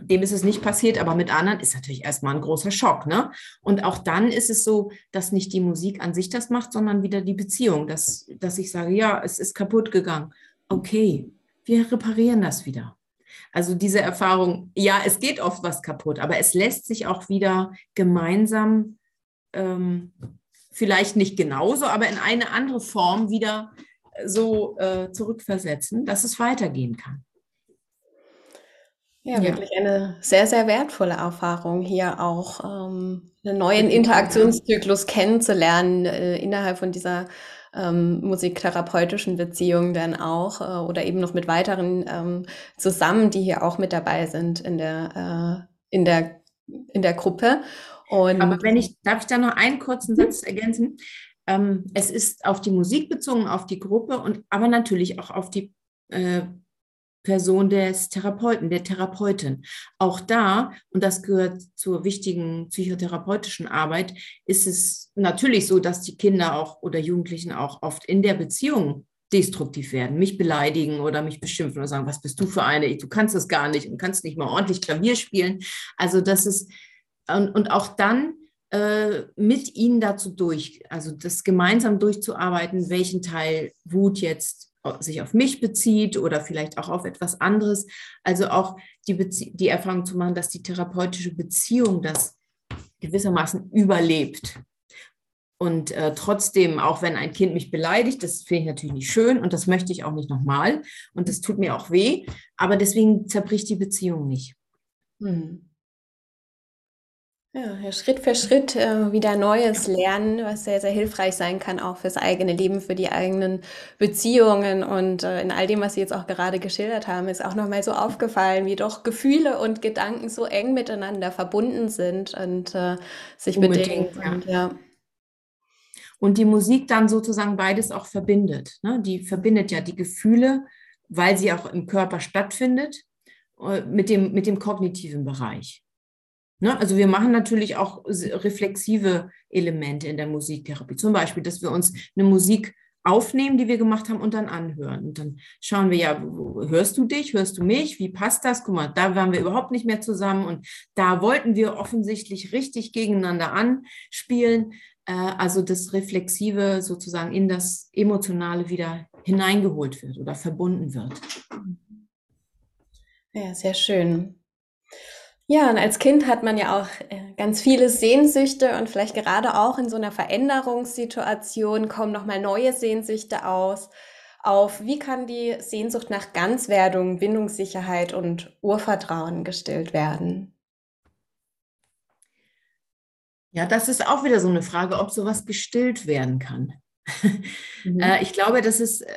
dem ist es nicht passiert, aber mit anderen ist natürlich erstmal ein großer Schock, ne? Und auch dann ist es so, dass nicht die Musik an sich das macht, sondern wieder die Beziehung, dass, dass ich sage, ja, es ist kaputt gegangen. Okay, wir reparieren das wieder. Also diese Erfahrung, ja, es geht oft was kaputt, aber es lässt sich auch wieder gemeinsam, ähm, vielleicht nicht genauso, aber in eine andere Form wieder so äh, zurückversetzen, dass es weitergehen kann. Ja, wirklich eine sehr, sehr wertvolle Erfahrung, hier auch ähm, einen neuen Interaktionszyklus kennenzulernen äh, innerhalb von dieser ähm, musiktherapeutischen Beziehung dann auch äh, oder eben noch mit weiteren ähm, zusammen, die hier auch mit dabei sind in der, äh, in der, in der Gruppe. Und Aber wenn ich, darf ich da noch einen kurzen Satz ergänzen? Ähm, es ist auf die Musik bezogen, auf die Gruppe und aber natürlich auch auf die äh, Person des Therapeuten, der Therapeutin. Auch da, und das gehört zur wichtigen psychotherapeutischen Arbeit, ist es natürlich so, dass die Kinder auch oder Jugendlichen auch oft in der Beziehung destruktiv werden, mich beleidigen oder mich beschimpfen oder sagen, was bist du für eine? Du kannst das gar nicht und kannst nicht mal ordentlich Klavier spielen. Also das ist, und, und auch dann äh, mit ihnen dazu durch, also das gemeinsam durchzuarbeiten, welchen Teil Wut jetzt sich auf mich bezieht oder vielleicht auch auf etwas anderes. Also auch die, Bezie die Erfahrung zu machen, dass die therapeutische Beziehung das gewissermaßen überlebt. Und äh, trotzdem, auch wenn ein Kind mich beleidigt, das finde ich natürlich nicht schön und das möchte ich auch nicht nochmal und das tut mir auch weh, aber deswegen zerbricht die Beziehung nicht. Hm. Ja, Schritt für Schritt äh, wieder Neues lernen, was sehr, sehr hilfreich sein kann, auch fürs eigene Leben, für die eigenen Beziehungen. Und äh, in all dem, was Sie jetzt auch gerade geschildert haben, ist auch nochmal so aufgefallen, wie doch Gefühle und Gedanken so eng miteinander verbunden sind und äh, sich Unbedingt, bedingen. Und, ja. und die Musik dann sozusagen beides auch verbindet. Ne? Die verbindet ja die Gefühle, weil sie auch im Körper stattfindet, äh, mit dem, mit dem kognitiven Bereich. Ne? Also wir machen natürlich auch reflexive Elemente in der Musiktherapie. Zum Beispiel, dass wir uns eine Musik aufnehmen, die wir gemacht haben und dann anhören. Und dann schauen wir ja, hörst du dich, hörst du mich, wie passt das? Guck mal, da waren wir überhaupt nicht mehr zusammen und da wollten wir offensichtlich richtig gegeneinander anspielen. Äh, also das Reflexive sozusagen in das Emotionale wieder hineingeholt wird oder verbunden wird. Ja, sehr schön. Ja, und als Kind hat man ja auch äh, ganz viele Sehnsüchte und vielleicht gerade auch in so einer Veränderungssituation kommen nochmal neue Sehnsüchte aus. Auf wie kann die Sehnsucht nach Ganzwerdung, Bindungssicherheit und Urvertrauen gestillt werden? Ja, das ist auch wieder so eine Frage, ob sowas gestillt werden kann. Mhm. Äh, ich glaube, das ist äh,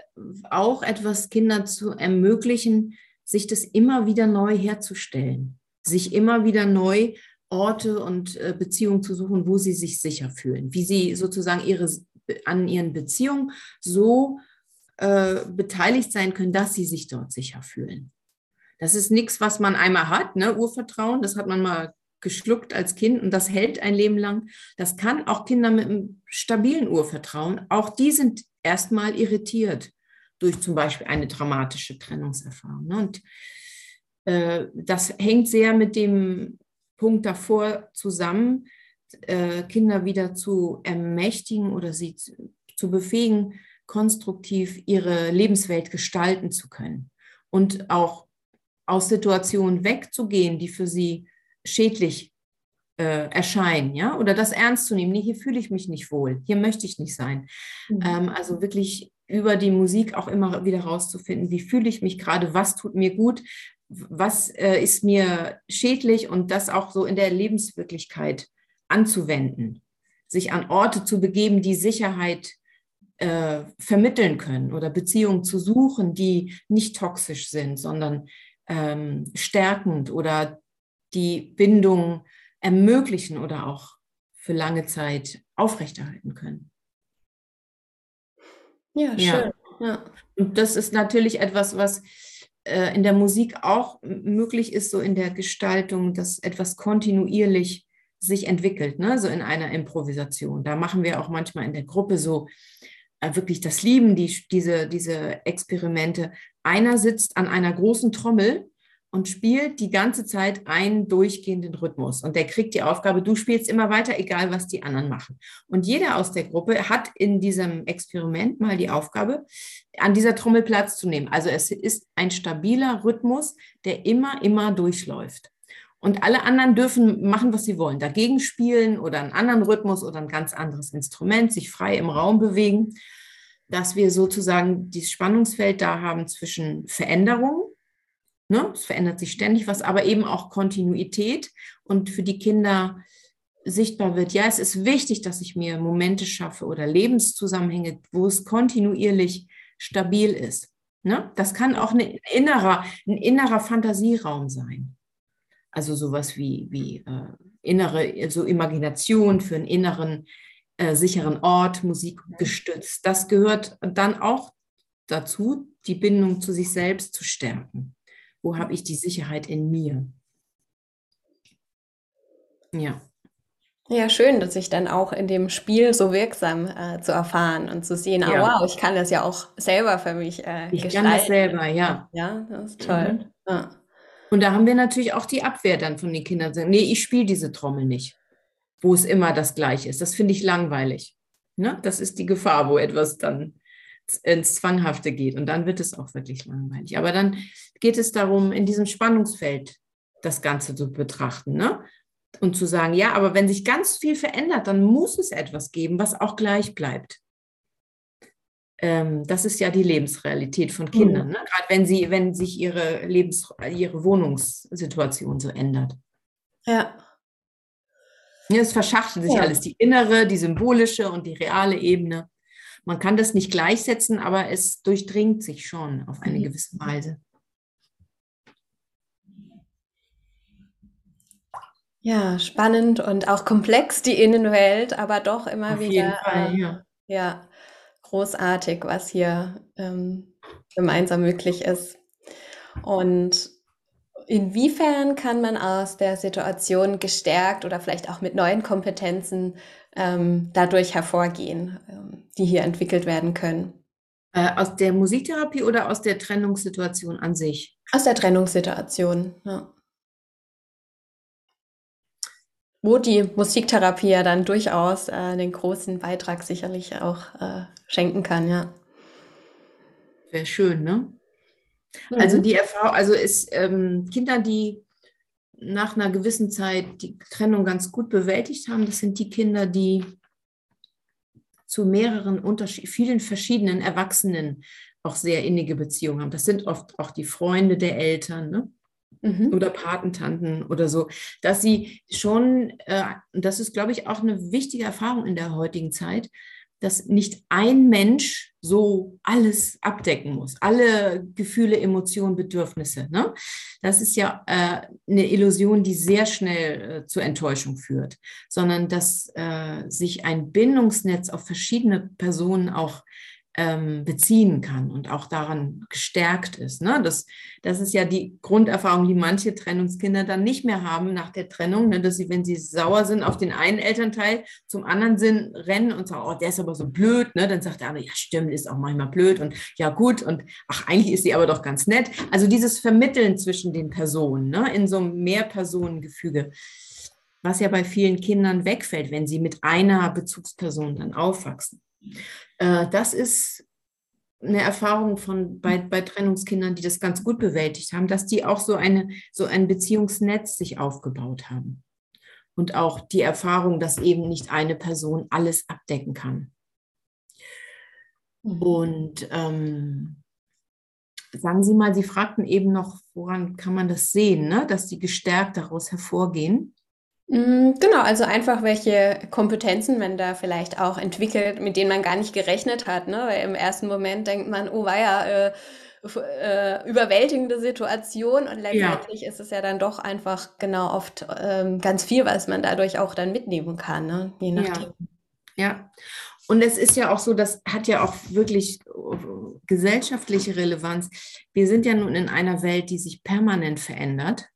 auch etwas, Kindern zu ermöglichen, sich das immer wieder neu herzustellen sich immer wieder neu Orte und äh, Beziehungen zu suchen, wo sie sich sicher fühlen, wie sie sozusagen ihre, an ihren Beziehungen so äh, beteiligt sein können, dass sie sich dort sicher fühlen. Das ist nichts, was man einmal hat, ne? Urvertrauen, das hat man mal geschluckt als Kind und das hält ein Leben lang. Das kann auch Kinder mit einem stabilen Urvertrauen, auch die sind erstmal irritiert durch zum Beispiel eine dramatische Trennungserfahrung. Ne? Und äh, das hängt sehr mit dem Punkt davor zusammen, äh, Kinder wieder zu ermächtigen oder sie zu befähigen, konstruktiv ihre Lebenswelt gestalten zu können und auch aus Situationen wegzugehen, die für sie schädlich äh, erscheinen, ja, oder das ernst zu nehmen. Nee, hier fühle ich mich nicht wohl, hier möchte ich nicht sein. Mhm. Ähm, also wirklich über die Musik auch immer wieder rauszufinden, wie fühle ich mich gerade, was tut mir gut, was äh, ist mir schädlich und das auch so in der Lebenswirklichkeit anzuwenden, sich an Orte zu begeben, die Sicherheit äh, vermitteln können oder Beziehungen zu suchen, die nicht toxisch sind, sondern ähm, stärkend oder die Bindung ermöglichen oder auch für lange Zeit aufrechterhalten können. Ja, schön. Ja. ja. Und das ist natürlich etwas, was äh, in der Musik auch möglich ist, so in der Gestaltung, dass etwas kontinuierlich sich entwickelt, ne? so in einer Improvisation. Da machen wir auch manchmal in der Gruppe so äh, wirklich das Lieben, die, diese, diese Experimente. Einer sitzt an einer großen Trommel und spielt die ganze Zeit einen durchgehenden Rhythmus. Und der kriegt die Aufgabe, du spielst immer weiter, egal was die anderen machen. Und jeder aus der Gruppe hat in diesem Experiment mal die Aufgabe, an dieser Trommel Platz zu nehmen. Also es ist ein stabiler Rhythmus, der immer, immer durchläuft. Und alle anderen dürfen machen, was sie wollen. Dagegen spielen oder einen anderen Rhythmus oder ein ganz anderes Instrument, sich frei im Raum bewegen, dass wir sozusagen dieses Spannungsfeld da haben zwischen Veränderungen Ne? Es verändert sich ständig was, aber eben auch Kontinuität und für die Kinder sichtbar wird, ja, es ist wichtig, dass ich mir Momente schaffe oder Lebenszusammenhänge, wo es kontinuierlich stabil ist. Ne? Das kann auch eine innerer, ein innerer Fantasieraum sein. Also sowas wie, wie äh, innere, so Imagination für einen inneren, äh, sicheren Ort, Musik gestützt. Das gehört dann auch dazu, die Bindung zu sich selbst zu stärken. Wo habe ich die Sicherheit in mir? Ja. Ja, schön, dass ich dann auch in dem Spiel so wirksam äh, zu erfahren und zu sehen, ah, wow, ich kann das ja auch selber für mich äh, ich gestalten. kann das selber, ja. Ja, das ist toll. Mhm. Ja. Und da haben wir natürlich auch die Abwehr dann von den Kindern. Nee, ich spiele diese Trommel nicht, wo es immer das Gleiche ist. Das finde ich langweilig. Ne? Das ist die Gefahr, wo etwas dann ins Zwanghafte geht. Und dann wird es auch wirklich langweilig. Aber dann geht es darum, in diesem Spannungsfeld das Ganze zu betrachten. Ne? Und zu sagen, ja, aber wenn sich ganz viel verändert, dann muss es etwas geben, was auch gleich bleibt. Ähm, das ist ja die Lebensrealität von Kindern, mhm. ne? gerade wenn sie, wenn sich ihre Lebens, ihre Wohnungssituation so ändert. Ja. ja es verschachtelt sich ja. alles, die innere, die symbolische und die reale Ebene. Man kann das nicht gleichsetzen, aber es durchdringt sich schon auf eine mhm. gewisse Weise. Ja, spannend und auch komplex die Innenwelt, aber doch immer auf wieder jeden Fall, äh, ja. ja, großartig, was hier ähm, gemeinsam möglich ist. Und inwiefern kann man aus der Situation gestärkt oder vielleicht auch mit neuen Kompetenzen ähm, dadurch hervorgehen, ähm, die hier entwickelt werden können? Äh, aus der Musiktherapie oder aus der Trennungssituation an sich? Aus der Trennungssituation, ja. Wo die Musiktherapie ja dann durchaus äh, den großen Beitrag sicherlich auch äh, schenken kann, ja. Wäre schön, ne? Also mhm. Also die Erfahrung, also ist ähm, Kinder, die nach einer gewissen Zeit die Trennung ganz gut bewältigt haben, das sind die Kinder, die zu mehreren Unterschied vielen verschiedenen Erwachsenen auch sehr innige Beziehungen haben. Das sind oft auch die Freunde der Eltern ne? mhm. oder Patentanten oder so, dass sie schon, äh, das ist, glaube ich, auch eine wichtige Erfahrung in der heutigen Zeit, dass nicht ein Mensch so alles abdecken muss, alle Gefühle, Emotionen, Bedürfnisse. Ne? Das ist ja äh, eine Illusion, die sehr schnell äh, zur Enttäuschung führt, sondern dass äh, sich ein Bindungsnetz auf verschiedene Personen auch ähm, beziehen kann und auch daran gestärkt ist. Ne? Das, das ist ja die Grunderfahrung, die manche Trennungskinder dann nicht mehr haben nach der Trennung, ne? dass sie, wenn sie sauer sind auf den einen Elternteil, zum anderen sind, rennen und sagen, oh, der ist aber so blöd. Ne? Dann sagt der andere, ja stimmt, ist auch manchmal blöd und ja gut und ach, eigentlich ist sie aber doch ganz nett. Also dieses Vermitteln zwischen den Personen ne? in so einem Mehrpersonengefüge was ja bei vielen Kindern wegfällt, wenn sie mit einer Bezugsperson dann aufwachsen. Äh, das ist eine Erfahrung von bei, bei Trennungskindern, die das ganz gut bewältigt haben, dass die auch so eine so ein Beziehungsnetz sich aufgebaut haben und auch die Erfahrung, dass eben nicht eine Person alles abdecken kann. Mhm. Und ähm, sagen Sie mal, Sie fragten eben noch, woran kann man das sehen, ne? dass die gestärkt daraus hervorgehen? Mm, genau, also einfach welche Kompetenzen man da vielleicht auch entwickelt, mit denen man gar nicht gerechnet hat, ne? Weil im ersten Moment denkt man, oh weia, äh, äh, überwältigende Situation und letztendlich ja. ist es ja dann doch einfach genau oft ähm, ganz viel, was man dadurch auch dann mitnehmen kann, ne? Je nachdem. Ja. ja. Und es ist ja auch so, das hat ja auch wirklich äh, gesellschaftliche Relevanz. Wir sind ja nun in einer Welt, die sich permanent verändert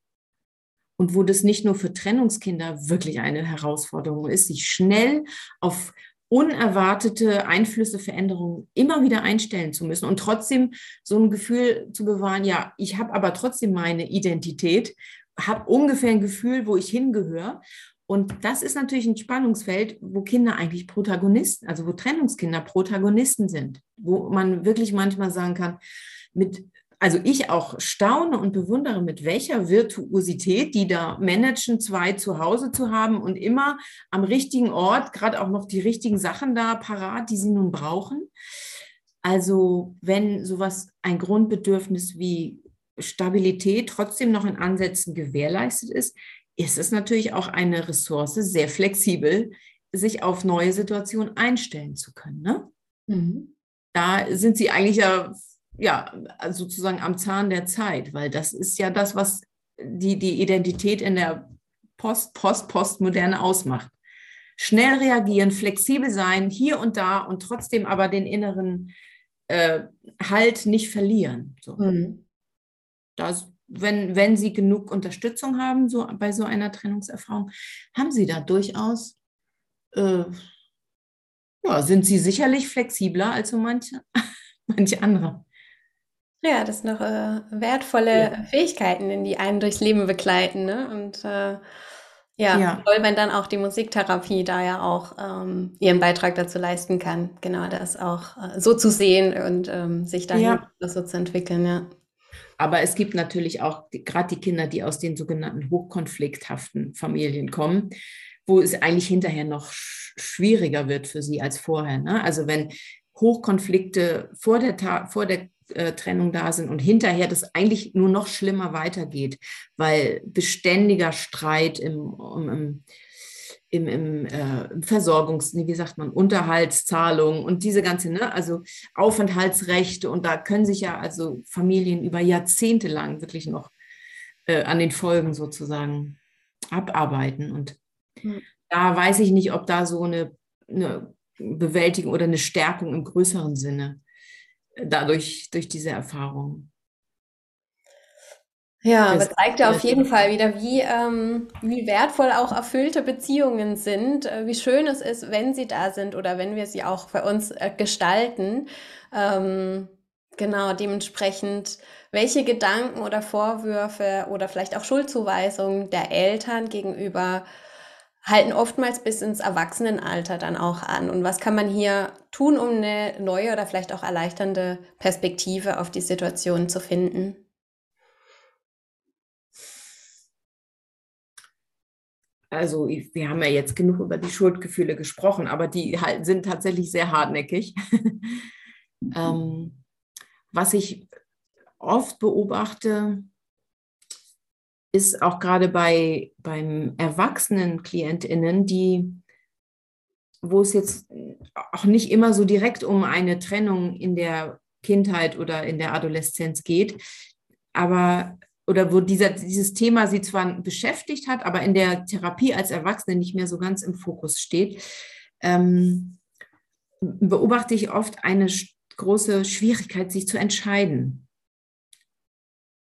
und wo das nicht nur für Trennungskinder wirklich eine Herausforderung ist, sich schnell auf unerwartete Einflüsse, Veränderungen immer wieder einstellen zu müssen und trotzdem so ein Gefühl zu bewahren, ja, ich habe aber trotzdem meine Identität, habe ungefähr ein Gefühl, wo ich hingehöre. Und das ist natürlich ein Spannungsfeld, wo Kinder eigentlich Protagonisten, also wo Trennungskinder Protagonisten sind, wo man wirklich manchmal sagen kann, mit also ich auch staune und bewundere, mit welcher Virtuosität die da managen, zwei zu Hause zu haben und immer am richtigen Ort, gerade auch noch die richtigen Sachen da parat, die sie nun brauchen. Also wenn sowas ein Grundbedürfnis wie Stabilität trotzdem noch in Ansätzen gewährleistet ist, ist es natürlich auch eine Ressource, sehr flexibel, sich auf neue Situationen einstellen zu können. Ne? Mhm. Da sind sie eigentlich ja ja, sozusagen am Zahn der Zeit, weil das ist ja das, was die, die Identität in der Post, Post, Postmoderne ausmacht. Schnell reagieren, flexibel sein, hier und da und trotzdem aber den inneren äh, Halt nicht verlieren. So. Mhm. Das, wenn, wenn Sie genug Unterstützung haben, so bei so einer Trennungserfahrung, haben Sie da durchaus, äh, ja, sind Sie sicherlich flexibler als so manche, manche andere. Ja, das sind noch äh, wertvolle ja. Fähigkeiten, die einen durchs Leben begleiten. Ne? Und äh, ja, ja, toll, wenn dann auch die Musiktherapie da ja auch ähm, ihren Beitrag dazu leisten kann, genau das auch äh, so zu sehen und ähm, sich dann ja. so zu entwickeln, ja. Aber es gibt natürlich auch gerade die Kinder, die aus den sogenannten hochkonflikthaften Familien kommen, wo es eigentlich hinterher noch schwieriger wird für sie als vorher. Ne? Also wenn Hochkonflikte vor der, vor der Trennung da sind und hinterher das eigentlich nur noch schlimmer weitergeht, weil beständiger Streit im, im, im, im äh, Versorgungs, wie sagt man, Unterhaltszahlungen und diese ganze, ne, also Aufenthaltsrechte und da können sich ja also Familien über Jahrzehnte lang wirklich noch äh, an den Folgen sozusagen abarbeiten und mhm. da weiß ich nicht, ob da so eine, eine Bewältigung oder eine Stärkung im größeren Sinne dadurch, durch diese Erfahrung. Ja, aber zeigt ja auf jeden Fall wieder, wie, ähm, wie wertvoll auch erfüllte Beziehungen sind, äh, wie schön es ist, wenn sie da sind oder wenn wir sie auch für uns äh, gestalten. Ähm, genau, dementsprechend, welche Gedanken oder Vorwürfe oder vielleicht auch Schuldzuweisungen der Eltern gegenüber halten oftmals bis ins Erwachsenenalter dann auch an. Und was kann man hier tun, um eine neue oder vielleicht auch erleichternde Perspektive auf die Situation zu finden? Also wir haben ja jetzt genug über die Schuldgefühle gesprochen, aber die halt sind tatsächlich sehr hartnäckig. ähm, was ich oft beobachte, ist auch gerade bei beim erwachsenen KlientInnen, die, wo es jetzt auch nicht immer so direkt um eine Trennung in der Kindheit oder in der Adoleszenz geht, aber oder wo dieser, dieses Thema sie zwar beschäftigt hat, aber in der Therapie als Erwachsene nicht mehr so ganz im Fokus steht, ähm, beobachte ich oft eine große Schwierigkeit, sich zu entscheiden.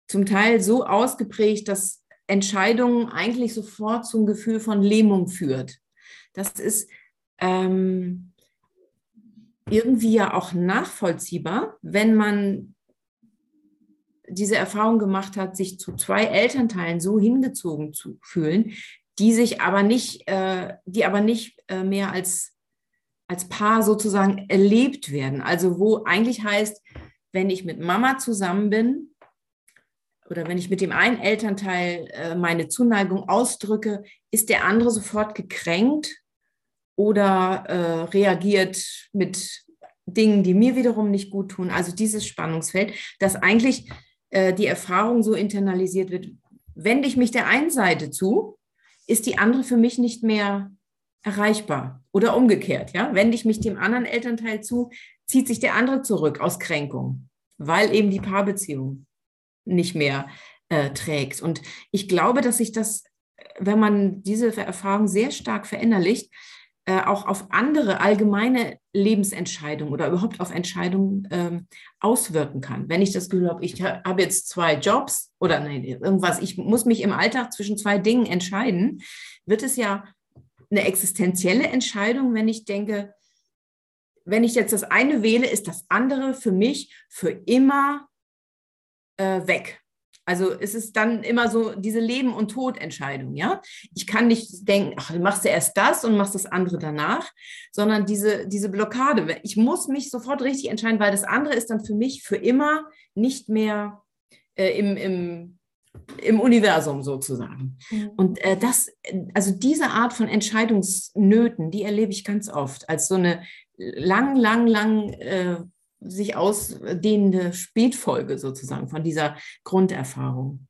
Zum Teil so ausgeprägt, dass Entscheidungen eigentlich sofort zum Gefühl von Lähmung führt. Das ist ähm, irgendwie ja auch nachvollziehbar, wenn man diese Erfahrung gemacht hat, sich zu zwei Elternteilen so hingezogen zu fühlen, die sich aber nicht, äh, die aber nicht äh, mehr als, als Paar sozusagen erlebt werden. Also wo eigentlich heißt, wenn ich mit Mama zusammen bin, oder wenn ich mit dem einen Elternteil äh, meine Zuneigung ausdrücke, ist der andere sofort gekränkt oder äh, reagiert mit Dingen, die mir wiederum nicht gut tun. Also dieses Spannungsfeld, dass eigentlich äh, die Erfahrung so internalisiert wird, wende ich mich der einen Seite zu, ist die andere für mich nicht mehr erreichbar oder umgekehrt. Ja? Wende ich mich dem anderen Elternteil zu, zieht sich der andere zurück aus Kränkung, weil eben die Paarbeziehung nicht mehr äh, trägt. Und ich glaube, dass sich das, wenn man diese Erfahrung sehr stark verinnerlicht, äh, auch auf andere allgemeine Lebensentscheidungen oder überhaupt auf Entscheidungen ähm, auswirken kann. Wenn ich das Gefühl habe, ich habe jetzt zwei Jobs oder nein, irgendwas, ich muss mich im Alltag zwischen zwei Dingen entscheiden, wird es ja eine existenzielle Entscheidung, wenn ich denke, wenn ich jetzt das eine wähle, ist das andere für mich für immer äh, weg. Also es ist dann immer so diese Leben- und Todentscheidung, ja. Ich kann nicht denken, ach, machst du erst das und machst das andere danach, sondern diese, diese Blockade. Ich muss mich sofort richtig entscheiden, weil das andere ist dann für mich für immer nicht mehr äh, im, im, im Universum sozusagen. Mhm. Und äh, das, also diese Art von Entscheidungsnöten, die erlebe ich ganz oft als so eine lang, lang, lang äh, sich ausdehnende Spätfolge sozusagen von dieser Grunderfahrung.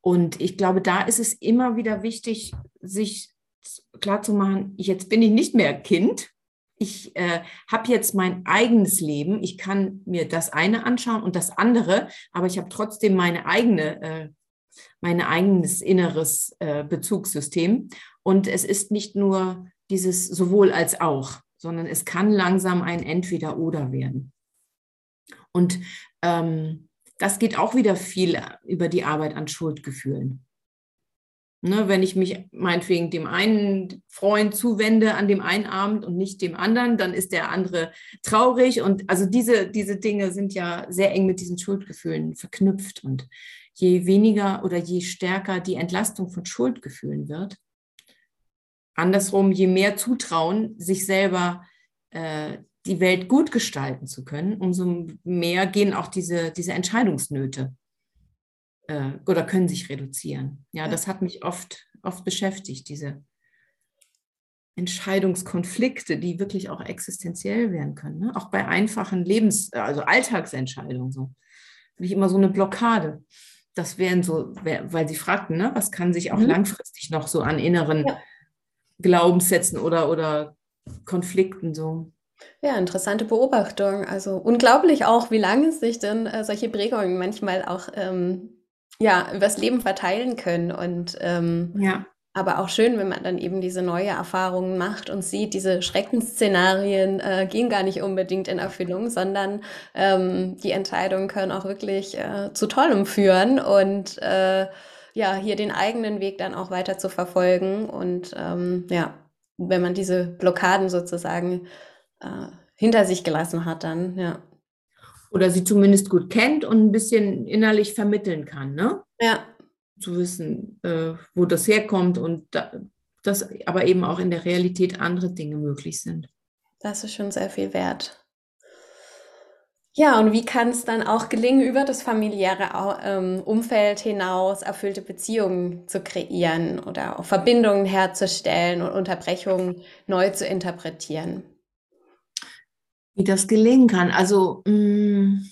Und ich glaube, da ist es immer wieder wichtig, sich klarzumachen, jetzt bin ich nicht mehr Kind. Ich äh, habe jetzt mein eigenes Leben. Ich kann mir das eine anschauen und das andere, aber ich habe trotzdem meine eigene, äh, mein eigenes inneres äh, Bezugssystem. Und es ist nicht nur dieses sowohl als auch sondern es kann langsam ein Entweder-Oder werden. Und ähm, das geht auch wieder viel über die Arbeit an Schuldgefühlen. Ne, wenn ich mich meinetwegen dem einen Freund zuwende an dem einen Abend und nicht dem anderen, dann ist der andere traurig. Und also diese, diese Dinge sind ja sehr eng mit diesen Schuldgefühlen verknüpft. Und je weniger oder je stärker die Entlastung von Schuldgefühlen wird, andersrum, je mehr Zutrauen, sich selber äh, die Welt gut gestalten zu können, umso mehr gehen auch diese, diese Entscheidungsnöte äh, oder können sich reduzieren. Ja, das hat mich oft, oft beschäftigt, diese Entscheidungskonflikte, die wirklich auch existenziell werden können. Ne? Auch bei einfachen Lebens-, also Alltagsentscheidungen so. Habe ich immer so eine Blockade. Das wären so, weil Sie fragten, ne, was kann sich auch mhm. langfristig noch so an inneren ja. Glaubenssätzen oder, oder Konflikten so. Ja, interessante Beobachtung. Also unglaublich auch, wie lange sich denn äh, solche Prägungen manchmal auch ähm, ja, übers Leben verteilen können. Und ähm, ja. aber auch schön, wenn man dann eben diese neue Erfahrungen macht und sieht, diese Schreckensszenarien äh, gehen gar nicht unbedingt in Erfüllung, sondern ähm, die Entscheidungen können auch wirklich äh, zu Tollem führen und äh, ja, hier den eigenen Weg dann auch weiter zu verfolgen. Und ähm, ja, wenn man diese Blockaden sozusagen äh, hinter sich gelassen hat, dann, ja. Oder sie zumindest gut kennt und ein bisschen innerlich vermitteln kann, ne? Ja. Zu wissen, äh, wo das herkommt und da, dass aber eben auch in der Realität andere Dinge möglich sind. Das ist schon sehr viel wert. Ja, und wie kann es dann auch gelingen, über das familiäre ähm, Umfeld hinaus erfüllte Beziehungen zu kreieren oder auch Verbindungen herzustellen und Unterbrechungen neu zu interpretieren? Wie das gelingen kann. Also mh, mm,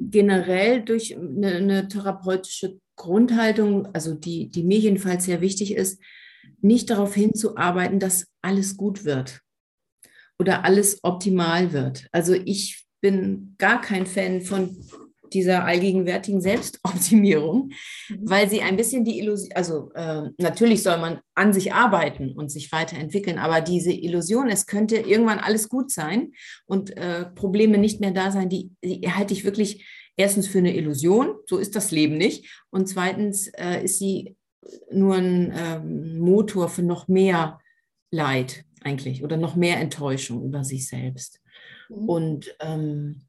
generell durch eine, eine therapeutische Grundhaltung, also die, die mir jedenfalls sehr wichtig ist, nicht darauf hinzuarbeiten, dass alles gut wird oder alles optimal wird. Also ich bin gar kein Fan von dieser allgegenwärtigen Selbstoptimierung, mhm. weil sie ein bisschen die Illusion, also äh, natürlich soll man an sich arbeiten und sich weiterentwickeln, aber diese Illusion, es könnte irgendwann alles gut sein und äh, Probleme nicht mehr da sein, die, die, halte ich wirklich erstens für eine Illusion, so ist das Leben nicht, und zweitens äh, ist sie nur ein ähm, Motor für noch mehr Leid eigentlich oder noch mehr Enttäuschung über sich selbst. Mhm. Und ähm,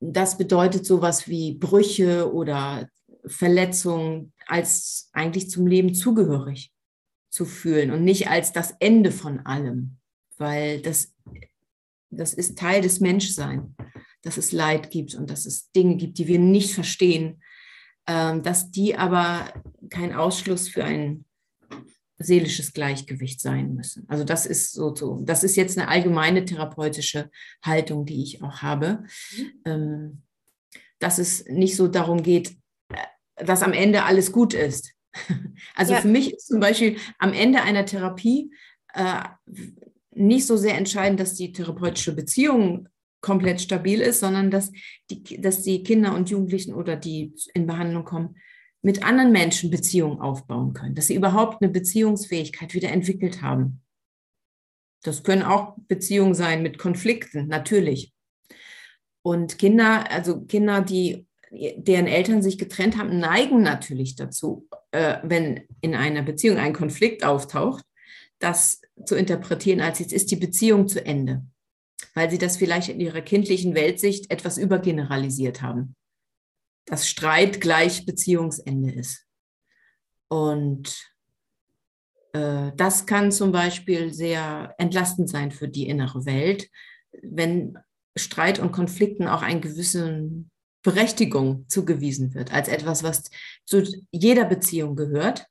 das bedeutet sowas wie Brüche oder Verletzungen als eigentlich zum Leben zugehörig zu fühlen und nicht als das Ende von allem, weil das, das ist Teil des Menschseins, dass es Leid gibt und dass es Dinge gibt, die wir nicht verstehen, ähm, dass die aber kein Ausschluss für ein seelisches Gleichgewicht sein müssen. Also das ist so, so das ist jetzt eine allgemeine therapeutische Haltung, die ich auch habe, mhm. ähm, dass es nicht so darum geht, äh, dass am Ende alles gut ist. Also ja. für mich ist zum Beispiel am Ende einer Therapie äh, nicht so sehr entscheidend, dass die therapeutische Beziehung komplett stabil ist, sondern dass die, dass die Kinder und Jugendlichen oder die in Behandlung kommen, mit anderen Menschen Beziehungen aufbauen können, dass sie überhaupt eine Beziehungsfähigkeit wieder entwickelt haben. Das können auch Beziehungen sein mit Konflikten, natürlich. Und Kinder, also Kinder, die, deren Eltern sich getrennt haben, neigen natürlich dazu, äh, wenn in einer Beziehung ein Konflikt auftaucht, das zu interpretieren, als jetzt ist die Beziehung zu Ende, weil sie das vielleicht in ihrer kindlichen Weltsicht etwas übergeneralisiert haben. Dass Streit gleich Beziehungsende ist. Und äh, das kann zum Beispiel sehr entlastend sein für die innere Welt, wenn Streit und Konflikten auch eine gewisse Berechtigung zugewiesen wird, als etwas, was zu jeder Beziehung gehört.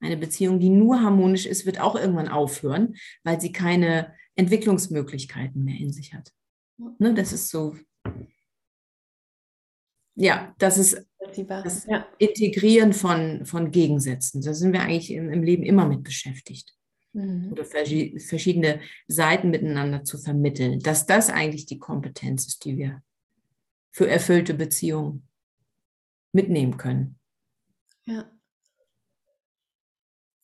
Eine Beziehung, die nur harmonisch ist, wird auch irgendwann aufhören, weil sie keine Entwicklungsmöglichkeiten mehr in sich hat. Ne, das ist so. Ja, das ist das ja. Integrieren von, von Gegensätzen. Da sind wir eigentlich im, im Leben immer mit beschäftigt. Mhm. Oder verschiedene Seiten miteinander zu vermitteln. Dass das eigentlich die Kompetenz ist, die wir für erfüllte Beziehungen mitnehmen können. Ja.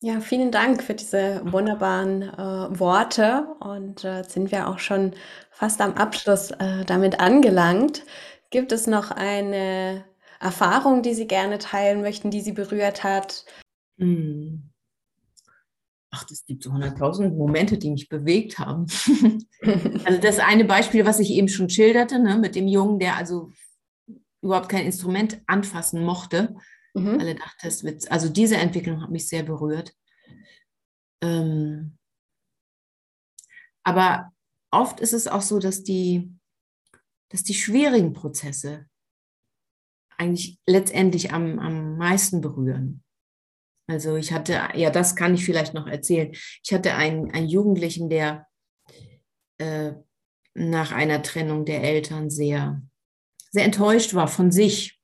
Ja, vielen Dank für diese wunderbaren äh, Worte. Und äh, sind wir auch schon fast am Abschluss äh, damit angelangt. Gibt es noch eine Erfahrung, die Sie gerne teilen möchten, die Sie berührt hat? Hm. Ach, es gibt so 100.000 Momente, die mich bewegt haben. also das eine Beispiel, was ich eben schon schilderte, ne, mit dem Jungen, der also überhaupt kein Instrument anfassen mochte, mhm. weil er dachte, es wird, also diese Entwicklung hat mich sehr berührt. Ähm, aber oft ist es auch so, dass die, dass die schwierigen Prozesse eigentlich letztendlich am, am meisten berühren. Also ich hatte, ja, das kann ich vielleicht noch erzählen. Ich hatte einen, einen Jugendlichen, der äh, nach einer Trennung der Eltern sehr, sehr enttäuscht war von sich,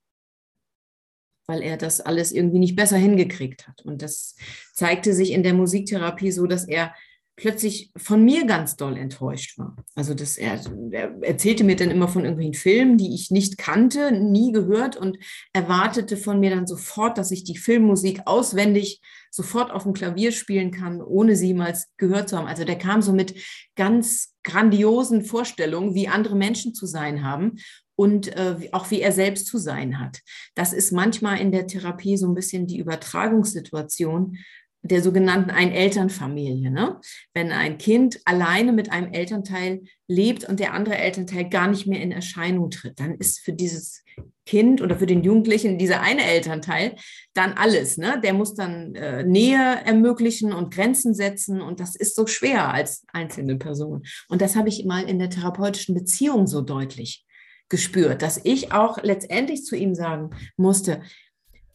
weil er das alles irgendwie nicht besser hingekriegt hat. Und das zeigte sich in der Musiktherapie so, dass er plötzlich von mir ganz doll enttäuscht war. Also das, er, er, erzählte mir dann immer von irgendwelchen Filmen, die ich nicht kannte, nie gehört und erwartete von mir dann sofort, dass ich die Filmmusik auswendig sofort auf dem Klavier spielen kann, ohne sie mal gehört zu haben. Also der kam so mit ganz grandiosen Vorstellungen, wie andere Menschen zu sein haben und äh, auch wie er selbst zu sein hat. Das ist manchmal in der Therapie so ein bisschen die Übertragungssituation, der sogenannten Ein-Elternfamilie. Ne? Wenn ein Kind alleine mit einem Elternteil lebt und der andere Elternteil gar nicht mehr in Erscheinung tritt, dann ist für dieses Kind oder für den Jugendlichen dieser eine Elternteil dann alles. Ne? Der muss dann äh, Nähe ermöglichen und Grenzen setzen und das ist so schwer als einzelne Person. Und das habe ich mal in der therapeutischen Beziehung so deutlich gespürt, dass ich auch letztendlich zu ihm sagen musste,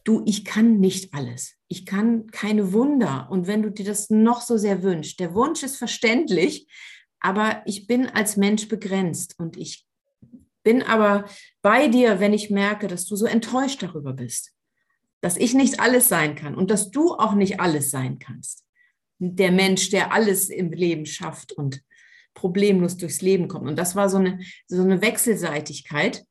du, ich kann nicht alles. Ich kann keine Wunder. Und wenn du dir das noch so sehr wünschst, der Wunsch ist verständlich, aber ich bin als Mensch begrenzt und ich bin aber bei dir, wenn ich merke, dass du so enttäuscht darüber bist, dass ich nicht alles sein kann und dass du auch nicht alles sein kannst. Der Mensch, der alles im Leben schafft und problemlos durchs Leben kommt. Und das war so eine, so eine Wechselseitigkeit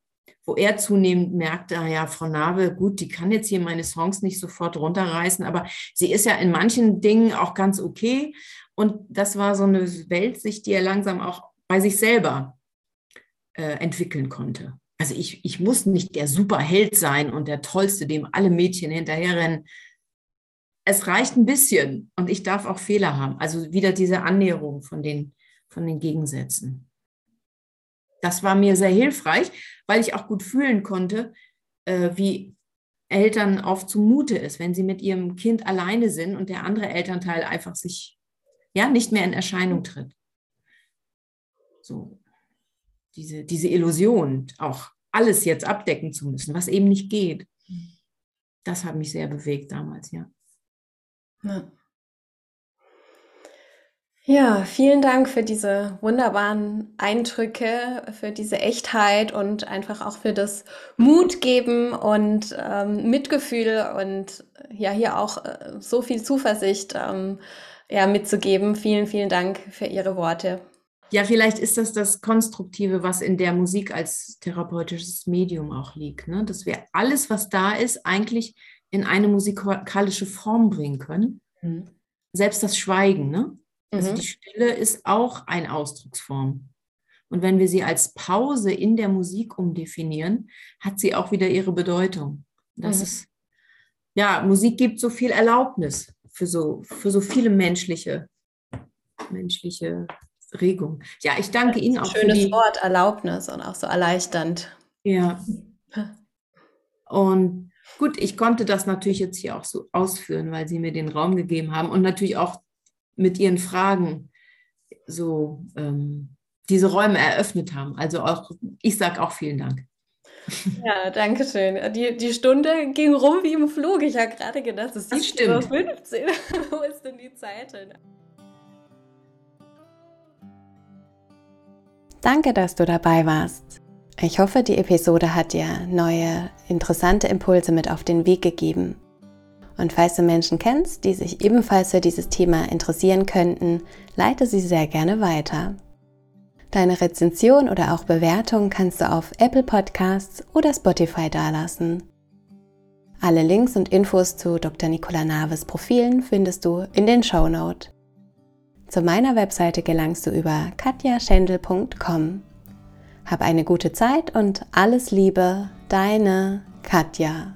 wo er zunehmend merkte, ah ja, Frau Nabe, gut, die kann jetzt hier meine Songs nicht sofort runterreißen, aber sie ist ja in manchen Dingen auch ganz okay. Und das war so eine Weltsicht, die er langsam auch bei sich selber äh, entwickeln konnte. Also ich, ich muss nicht der Superheld sein und der Tollste, dem alle Mädchen hinterherrennen. Es reicht ein bisschen und ich darf auch Fehler haben. Also wieder diese Annäherung von den, von den Gegensätzen. Das war mir sehr hilfreich, weil ich auch gut fühlen konnte, äh, wie Eltern oft zumute ist, wenn sie mit ihrem Kind alleine sind und der andere Elternteil einfach sich ja nicht mehr in Erscheinung tritt. So diese, diese Illusion, auch alles jetzt abdecken zu müssen, was eben nicht geht. Das hat mich sehr bewegt damals, ja. ja. Ja, vielen Dank für diese wunderbaren Eindrücke, für diese Echtheit und einfach auch für das Mut geben und ähm, Mitgefühl und ja, hier auch äh, so viel Zuversicht ähm, ja, mitzugeben. Vielen, vielen Dank für Ihre Worte. Ja, vielleicht ist das das Konstruktive, was in der Musik als therapeutisches Medium auch liegt, ne? dass wir alles, was da ist, eigentlich in eine musikalische Form bringen können. Mhm. Selbst das Schweigen, ne? Also mhm. die Stille ist auch eine Ausdrucksform. Und wenn wir sie als Pause in der Musik umdefinieren, hat sie auch wieder ihre Bedeutung. Das mhm. ist, ja, Musik gibt so viel Erlaubnis für so, für so viele menschliche menschliche Regung. Ja, ich danke Ihnen auch. Schönes für die, Wort, Erlaubnis und auch so erleichternd. Ja. Und gut, ich konnte das natürlich jetzt hier auch so ausführen, weil Sie mir den Raum gegeben haben und natürlich auch mit Ihren Fragen so ähm, diese Räume eröffnet haben. Also auch, ich sage auch vielen Dank. Ja, danke schön. Die, die Stunde ging rum wie im Flug. Ich habe gerade gedacht, es ist 15 Wo ist denn die Zeit hin? Danke, dass du dabei warst. Ich hoffe, die Episode hat dir neue, interessante Impulse mit auf den Weg gegeben. Und falls du Menschen kennst, die sich ebenfalls für dieses Thema interessieren könnten, leite sie sehr gerne weiter. Deine Rezension oder auch Bewertung kannst du auf Apple Podcasts oder Spotify dalassen. Alle Links und Infos zu Dr. Nicola Naves Profilen findest du in den Show Note. Zu meiner Webseite gelangst du über katjaschendel.com. Hab eine gute Zeit und alles Liebe, deine Katja.